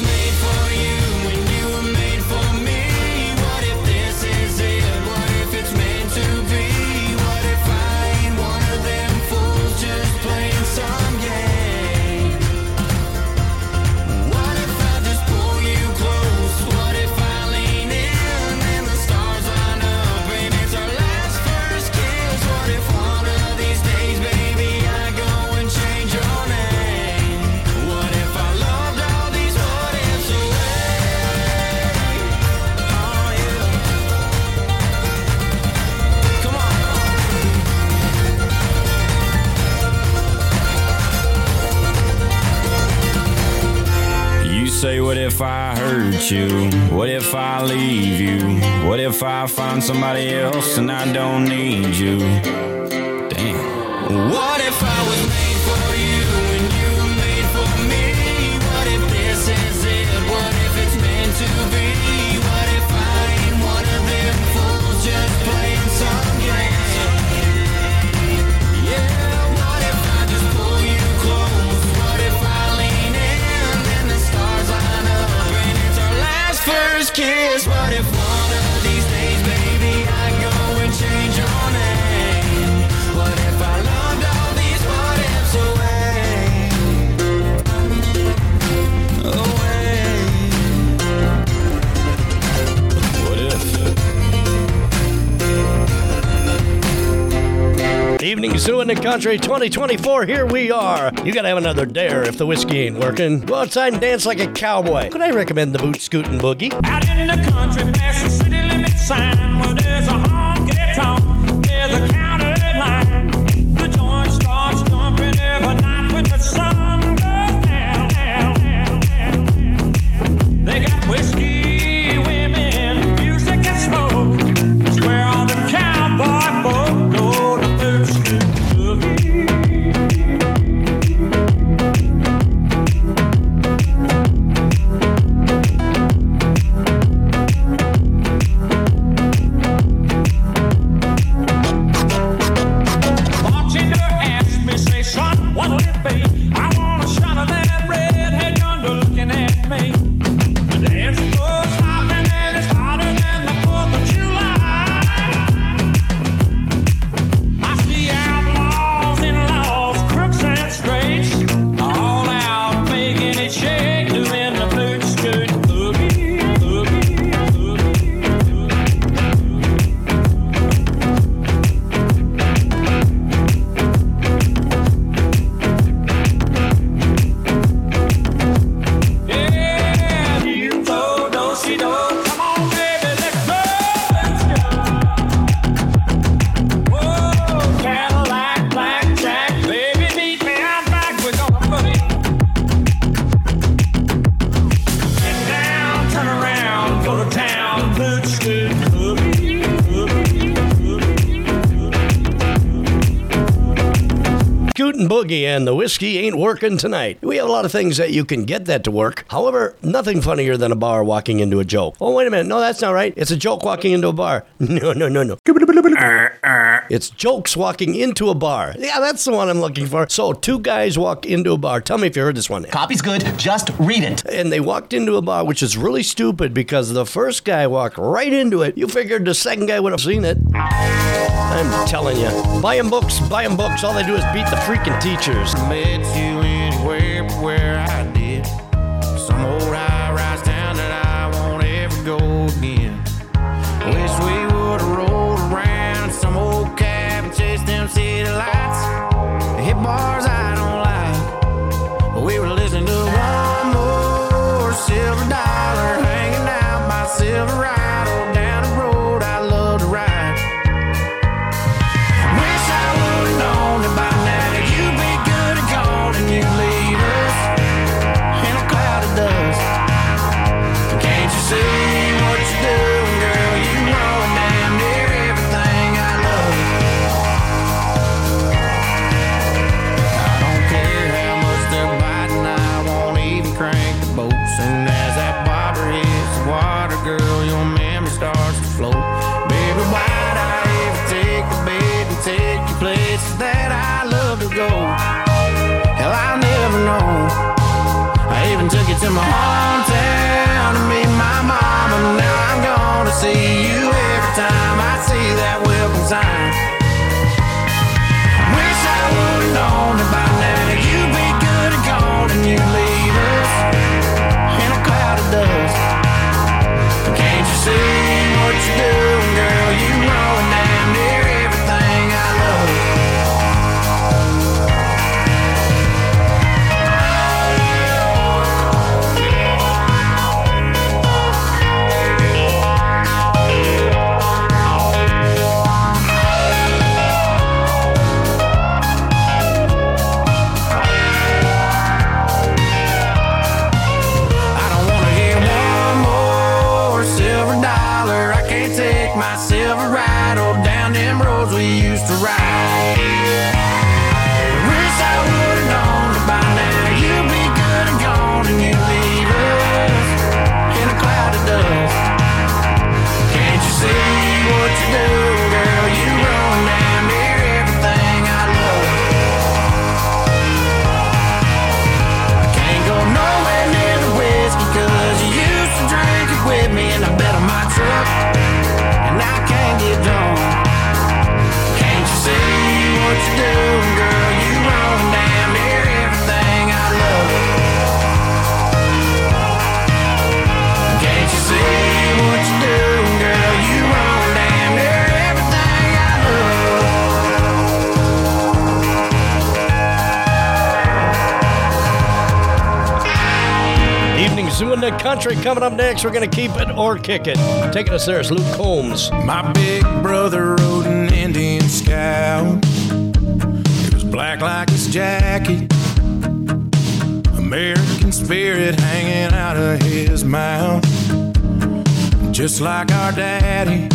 Speaker 11: say, What if I hurt you? What if I leave you? What if I find somebody else and I don't need you?
Speaker 10: Evening, Zoo in the Country 2024. Here we are. You gotta have another dare if the whiskey ain't working. Go outside and dance like a cowboy. Could I recommend the boot scooting boogie?
Speaker 20: Out in the country, past the city limit sign, where there's a and the
Speaker 10: whiskey ain't working tonight. We have a lot of things that you can get that to work. However, nothing funnier than a bar walking into a joke. Oh, wait a minute. No, that's not right. It's a joke walking into a bar. No, no, no, no. It's jokes walking into a bar. Yeah, that's the one I'm looking for. So, two guys walk into a bar. Tell me if you heard this one. Copy's good. Just read it. And they walked into a bar, which is really stupid because the first guy walked right into it. You figured the second guy would have seen it. I'm telling you. Buy 'em books, buy 'em books. All they do is beat the freaking teachers.
Speaker 19: Met you anywhere where I Hit bars I took you to my hometown to meet my mama. Now I'm gonna see you every time I see that welcome sign. Wish I would've known by now you'd be good at calling you leave us in a cloud of dust. Can't you see what you're doing,
Speaker 10: country. Coming up next, we're going to keep it or kick it. Taking us there is Luke Combs.
Speaker 19: My big brother rode an Indian scout. It was black like his jacket. American spirit hanging out of his mouth. Just like our daddy.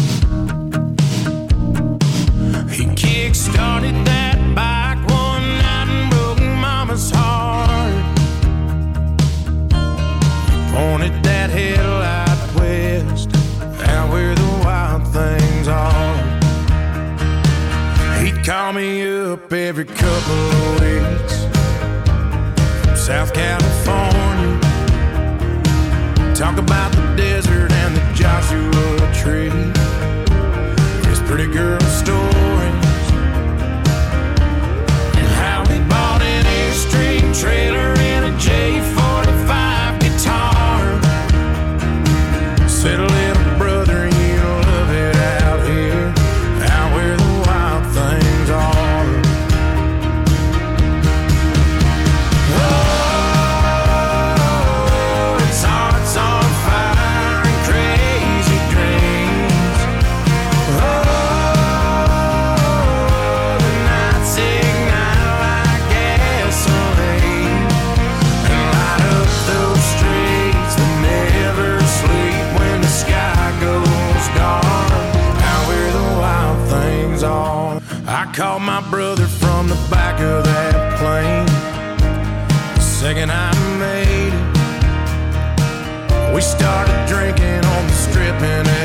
Speaker 19: every couple of weeks South California. Talk about the desert and the Joshua tree. Just pretty girl stories and how we bought an airstream trailer.
Speaker 10: running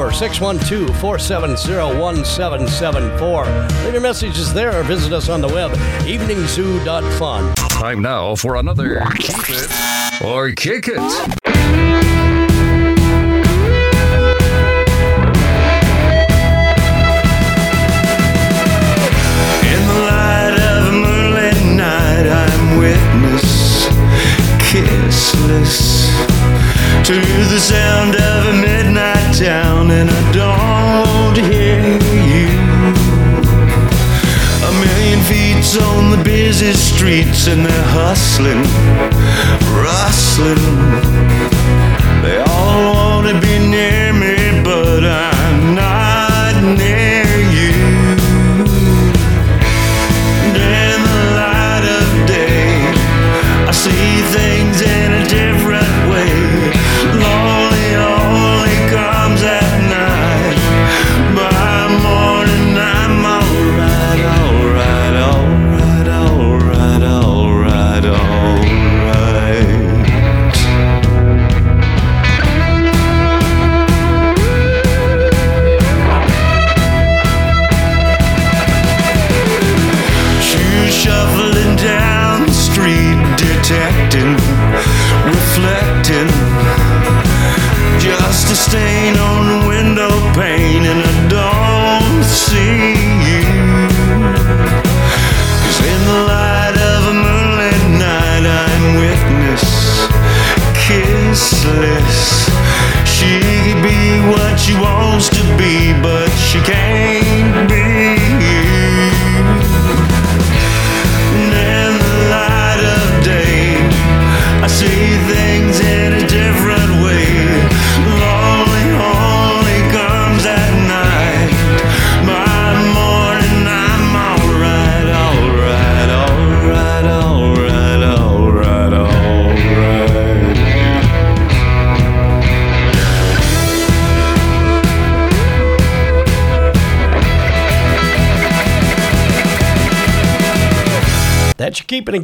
Speaker 10: number 612 470 1774. Leave your messages there or visit us on the web, eveningzoo.fun.
Speaker 1: Time now for another Keep It or Kick It.
Speaker 15: kissless to the sound of a minute. On the busy streets and they're hustling, rustling.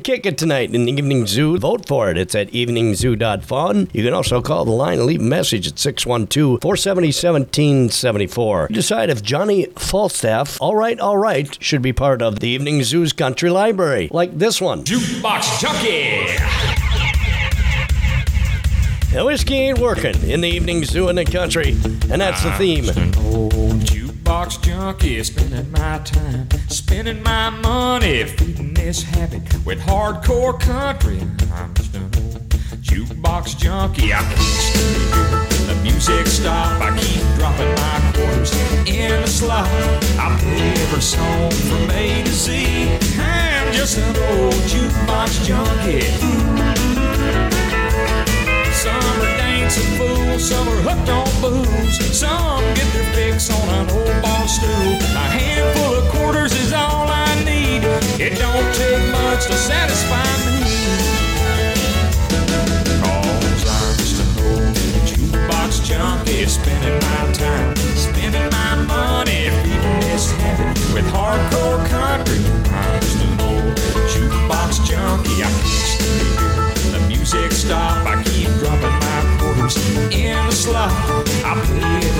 Speaker 10: Kick it tonight in the Evening Zoo. Vote for it. It's at eveningzoo.fun. You can also call the line and leave a message at 612 470 1774. Decide if Johnny Falstaff, All Right, All Right, should be part of the Evening Zoo's Country Library, like this one.
Speaker 20: Jukebox Junkie.
Speaker 10: The whiskey ain't working in the Evening Zoo in the country, and that's the ah,
Speaker 20: theme. Jukebox junkie, spending my time, spending my money, feeding this habit with hardcore country. I'm just an old jukebox junkie. I can't stay. The music stop. I keep dropping my quarters in the slot. I play every song from A to Z. I'm just an old jukebox junkie. Some are dancing fools, some are hooked on booze. Some get their fix on an old bar stool. A handful of quarters is all I need. It don't take much to satisfy me.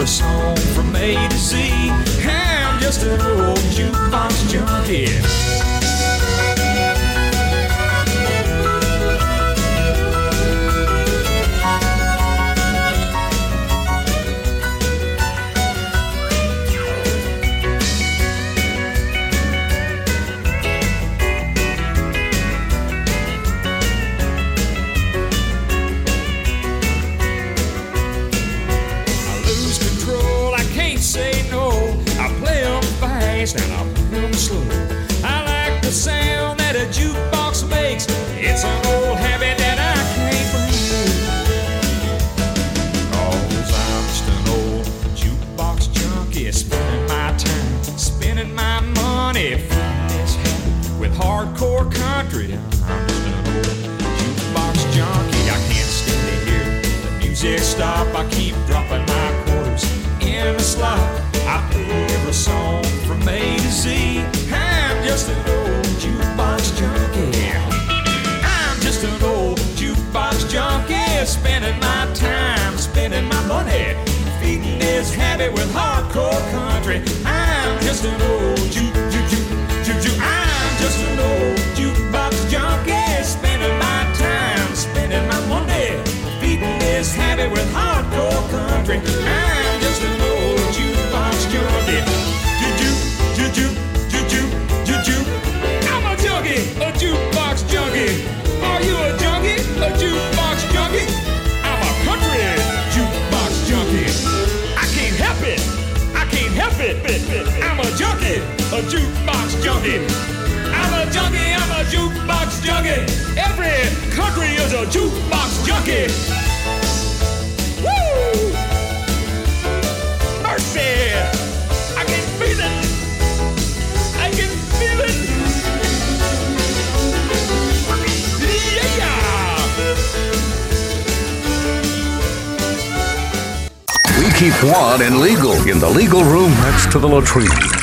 Speaker 20: Song from A to Z. I'm just an old jukebox junkie. Slot. I play every song from A to Z. I'm just an old jukebox junkie. I'm just an old jukebox junkie, spending my time, spending my money, feeding this habit with hardcore country. I'm just an old a jukebox junkie. I'm a junkie, I'm a jukebox junkie. Every country is a jukebox junkie. Woo! Mercy! I can feel it. I can feel it. Yeah!
Speaker 1: We keep Juan in legal in the legal room next to the latrine.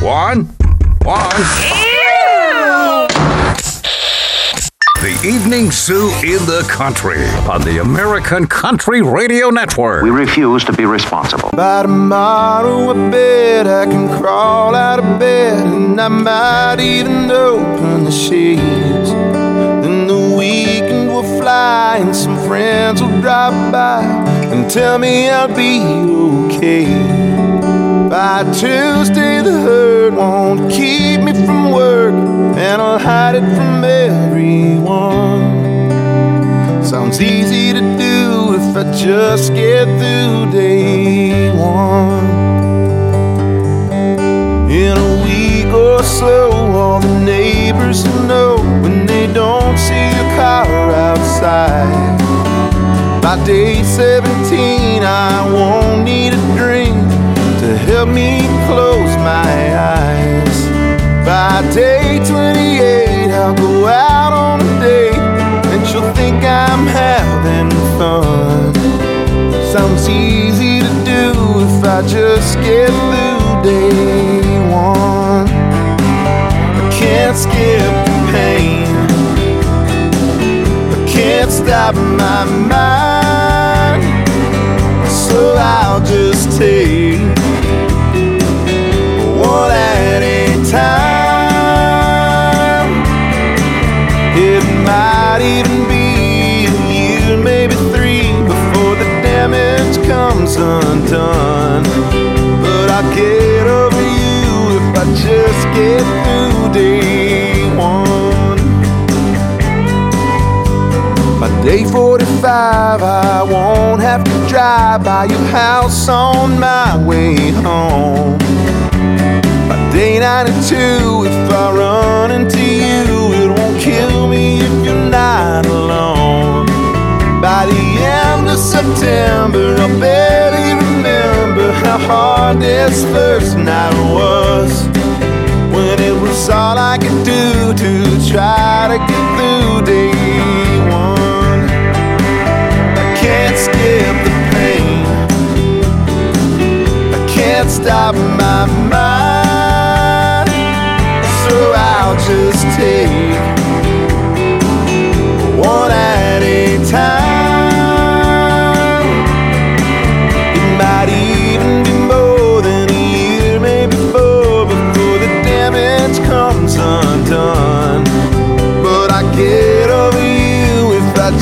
Speaker 1: Juan? Juan? The Evening Zoo in the Country on the American Country Radio Network.
Speaker 35: We refuse to be responsible.
Speaker 7: By tomorrow, I bet I can crawl out of bed and I might even open the shades. Then the weekend will fly and some friends will drop by and tell me I'll be okay. By Tuesday, the hurt won't keep me from work and I'll hide it from everyone. Sounds easy to do if I just get through day one. In a week or so, all the neighbors will know when they don't see a car outside. By day 17, I won't need a drink tell me close my eyes. By day 28, I'll go out on a date, and she'll think I'm having fun. Sounds easy to do if I just get through day one. I can't skip the pain. I can't stop my mind. Comes undone. But I'll get over you if I just get through day one. By day 45, I won't have to drive by your house on my way home. By day 92, if I run into you, it won't kill me if you're not alone. By the of September, I'll barely remember how hard this first night was. When it was all I could do to try to get through day one. I can't skip the pain. I can't stop my mind. So I'll just take one at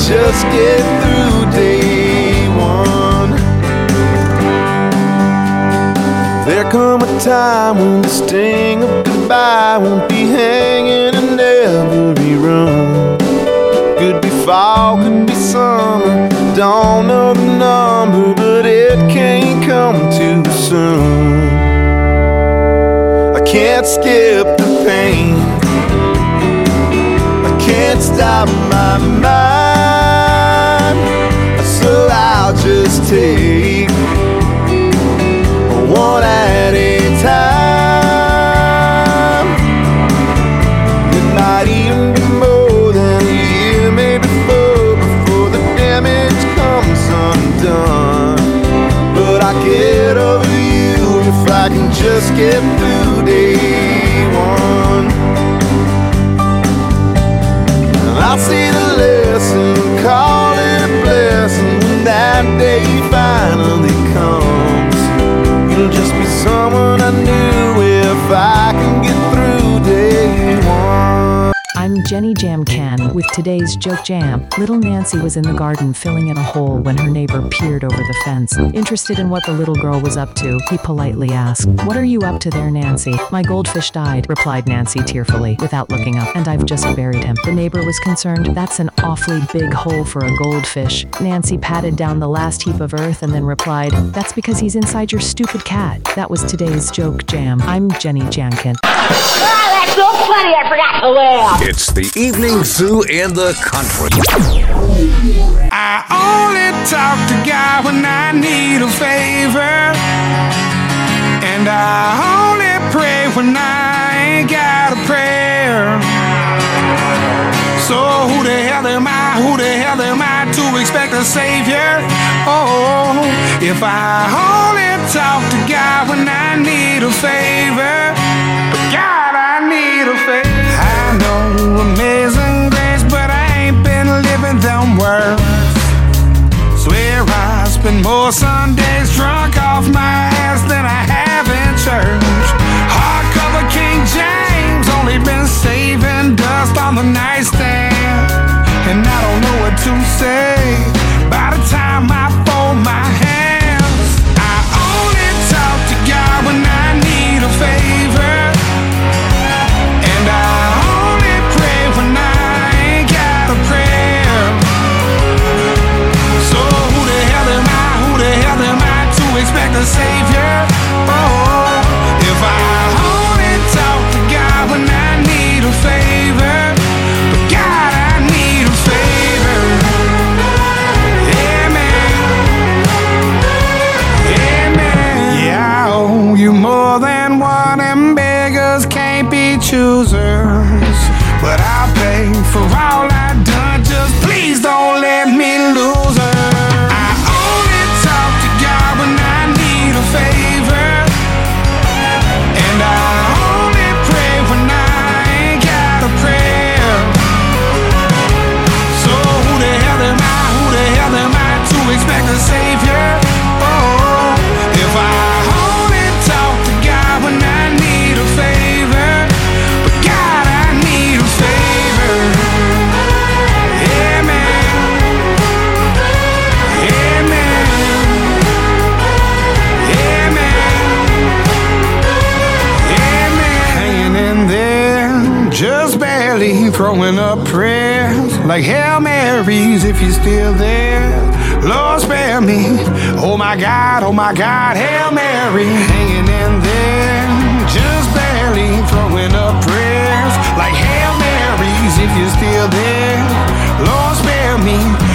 Speaker 7: just get through day one. There come a time when the sting of goodbye won't be hanging in every room. Could be fall, could be summer. Don't know the number, but it can't come too soon. I can't skip the pain. I can't stop my mind. Take one at a time. It might even be more than a year, maybe four, before the damage comes undone. But I get over you if I can just get through day one. I'll see the lesson, call it a blessing that day finally comes. You'll just be someone I knew
Speaker 36: Jenny Jamcans with today's Joke Jam. Little Nancy was in the garden filling in a hole when her neighbor peered over the fence. Interested in what the little girl was up to, he politely asked, What are you up to there, Nancy? My goldfish died, replied Nancy tearfully, without looking up, and I've just buried him. The neighbor was concerned, That's an awfully big hole for a goldfish. Nancy patted down the last heap of earth and then replied, That's because he's inside your stupid cat. That was today's Joke Jam. I'm Jenny Jamcans.
Speaker 37: that's so funny, I forgot to laugh.
Speaker 1: It's the evening zoo in the country.
Speaker 34: I only talk to God when I need a favor. And I only pray when I ain't got a prayer. So who the hell am I? Who the hell am I to expect a savior? Oh, if I only talk to God when I need a favor. God, I need a favor. Amazing grace, but I ain't been living them words. Swear I spend more Sundays drunk off my ass than I have in church. Hardcover King James, only been saving dust on the nightstand. And I don't know what to say by the time I a savior? Like Hail Marys if you're still there. Lord, spare me. Oh my God, oh my God, Hail Mary, hanging in there, just barely throwing up prayers like Hail Marys if you're still there. Lord, spare me.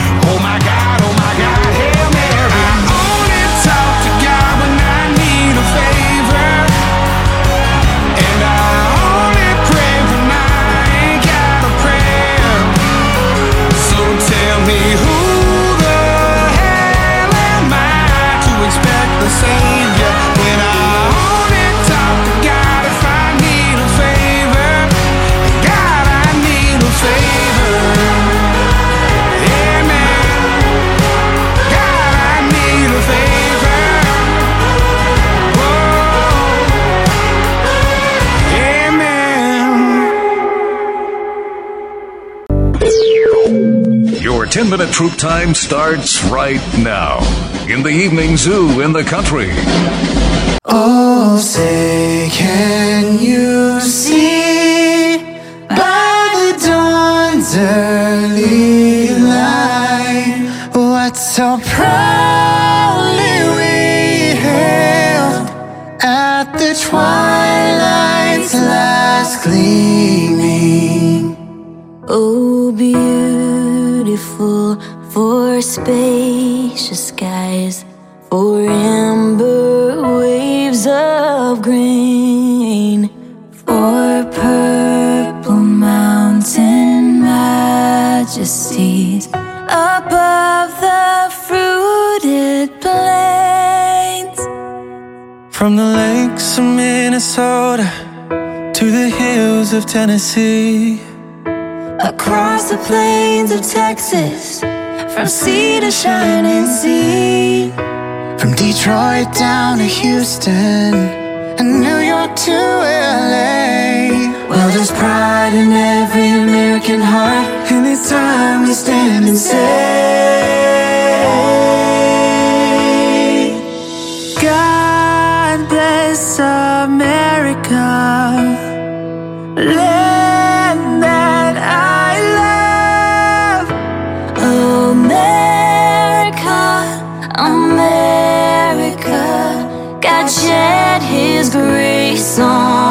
Speaker 1: 10 minute troop time starts right now. In the evening zoo in the country.
Speaker 21: Oh, say, can you see
Speaker 38: above the fruited plains.
Speaker 21: From the lakes of Minnesota to the hills of Tennessee.
Speaker 38: Across the plains of Texas, from sea to shining sea.
Speaker 21: From Detroit down to Houston and New York to LA. Well, there's pride in every American heart, and it's time we stand and say, God bless America, land that I love.
Speaker 38: America, America, God shed His grace on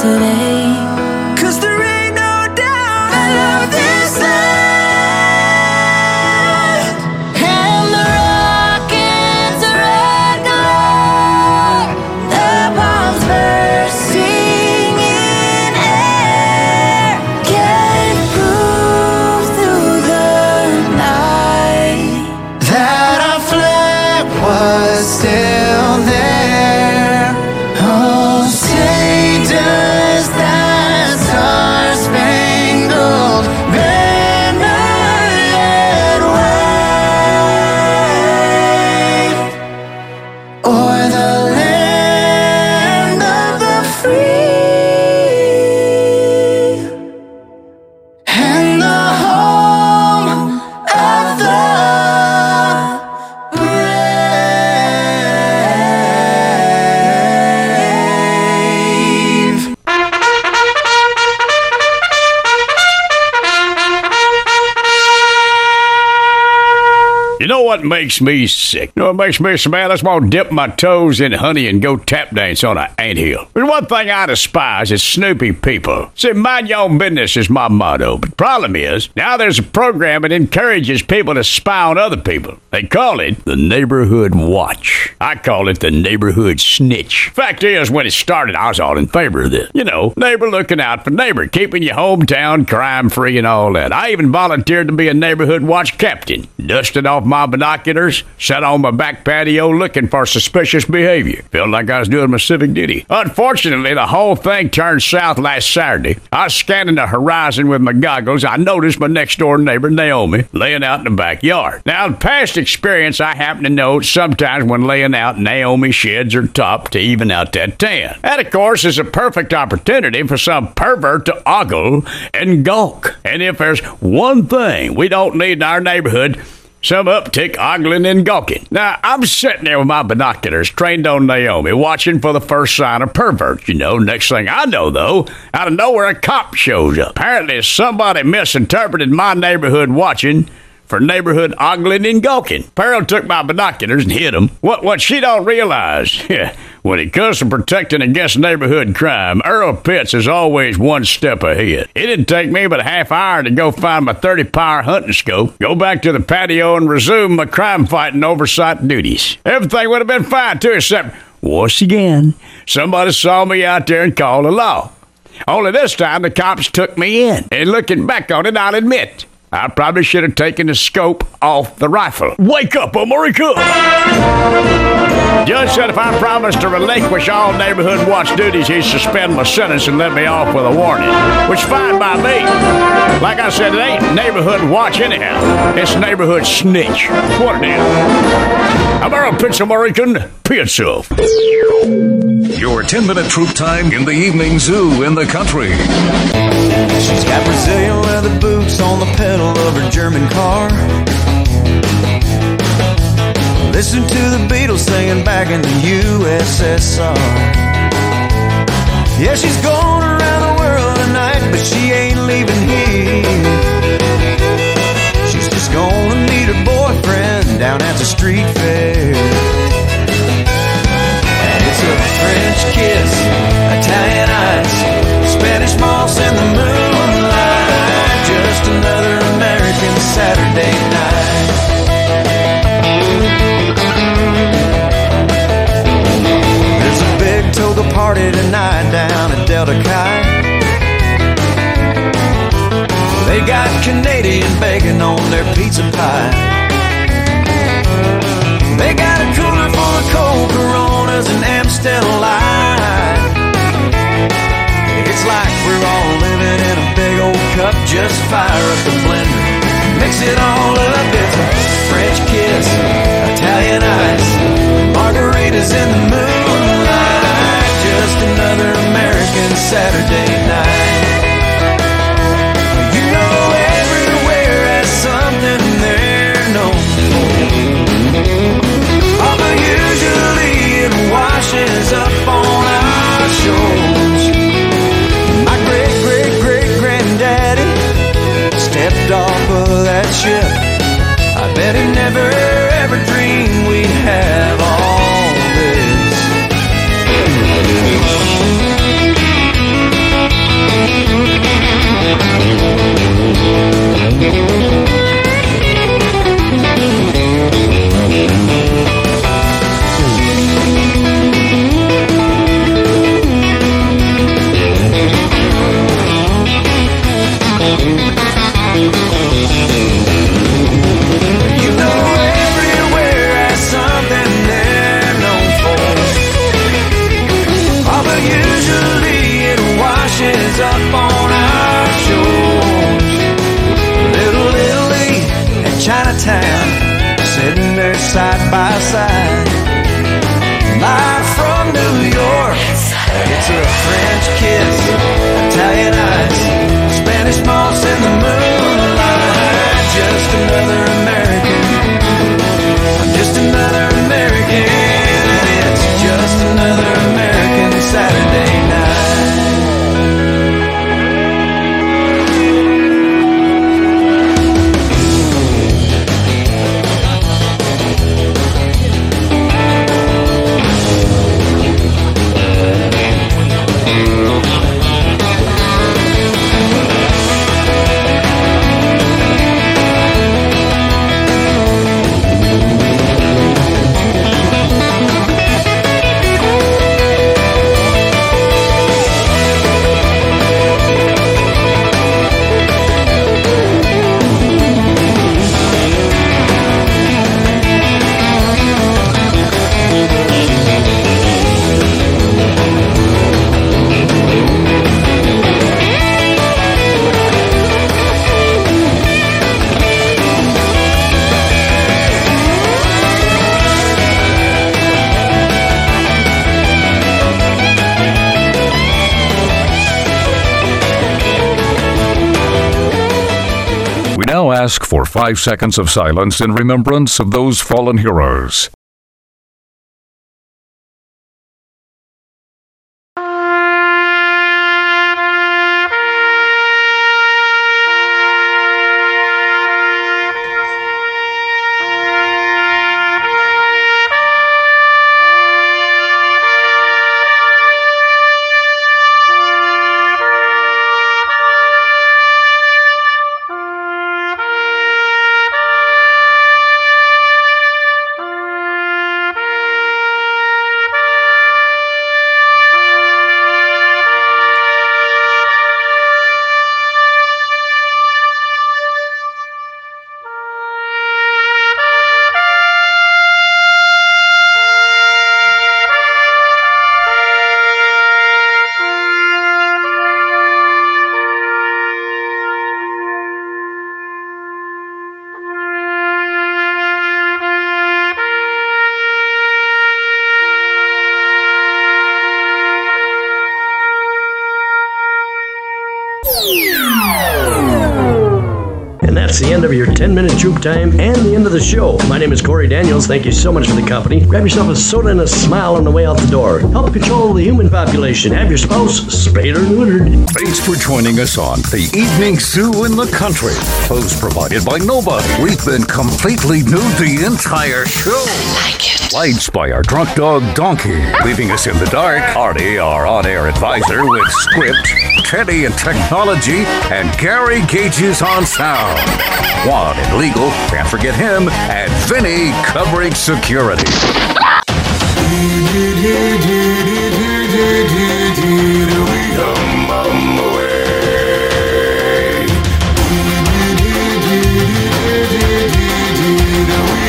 Speaker 38: today.
Speaker 39: What makes me sick? You know what makes me so mad? I just want to dip my toes in honey and go tap dance on an anthill. There's one thing I despise is snoopy people. See, mind your own business is my motto. But problem is, now there's a program that encourages people to spy on other people. They call it the Neighborhood Watch. I call it the Neighborhood Snitch. Fact is, when it started, I was all in favor of this. You know, neighbor looking out for neighbor, keeping your hometown crime free and all that. I even volunteered to be a Neighborhood Watch captain. Dusted off my binoculars, sat on my back patio looking for suspicious behavior. Felt like I was doing my civic duty. Unfortunately, the whole thing turned south last Saturday. I was scanning the horizon with my goggles. I noticed my next door neighbor, Naomi, laying out in the backyard. Now, in past experience, I happen to know sometimes when laying out, Naomi sheds her top to even out that tan. That, of course, is a perfect opportunity for some pervert to ogle and gawk. And if there's one thing we don't need in our neighborhood, some uptick ogling and gawking. Now, I'm sitting there with my binoculars trained on Naomi, watching for the first sign of pervert, you know. Next thing I know, though, out of nowhere, a cop shows up. Apparently, somebody misinterpreted my neighborhood watching for neighborhood ogling and gawking. Pearl took my binoculars and hit him. What what she don't realize, when it comes to protecting against neighborhood crime, Earl Pitts is always one step ahead. It didn't take me but a half hour to go find my 30 power hunting scope, go back to the patio, and resume my crime fighting oversight duties. Everything would have been fine too, except once again, somebody saw me out there and called the law. Only this time the cops took me in. And looking back on it, I'll admit, I probably should have taken the scope off the rifle. Wake up, America! Judge said if I promised to relinquish all neighborhood watch duties, he'd suspend my sentence and let me off with a warning. Which fine by me. Like I said, it ain't neighborhood watch anyhow. It's neighborhood snitch. What it is. American Pizza American Pizza.
Speaker 1: Your 10 minute troop time in the evening zoo in the country.
Speaker 15: She's got Brazilian leather boots on the pedal of her German car. Listen to the Beatles singing back in the USSR. Yeah, she's going around the world tonight, but she ain't leaving here. She's just gonna meet her boyfriend down at the street fair. Saturday night. There's a big toga party tonight down at Delta Chi. They got Canadian bacon on their pizza pie. They got a cooler full of cold Coronas and Amstel Light. It's like we're all living in a big old cup. Just fire up the blender, mix it all up. It's a French kiss, Italian ice, margaritas in the moonlight. Just another American Saturday night. Stepped off of that ship. I bet he never ever dreamed we'd have all this. Side
Speaker 1: five seconds of silence in remembrance of those fallen heroes.
Speaker 10: Time and the end of the show. My name is Corey Daniels. Thank you so much for the company. Grab yourself a soda and a smile on the way out the door. Help control the human population. Have your spouse spayed or neutered.
Speaker 1: Thanks for joining us on The Evening Zoo in the Country. Host provided by nobody. We've been completely nude the entire show. Lights by our drunk dog Donkey. Leaving us in the dark, Artie, our on air advisor with script, Teddy and technology, and Gary Gages on sound. Juan and legal, can't forget him, and Vinny covering security.
Speaker 15: The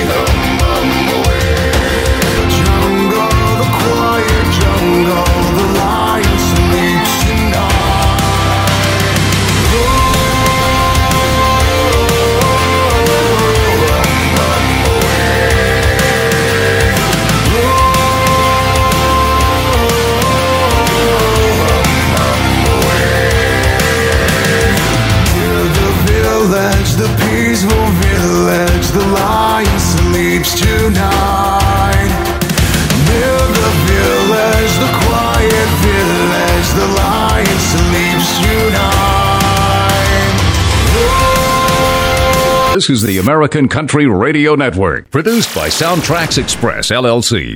Speaker 1: This is the American Country Radio Network, produced by SoundtraX Express, LLC,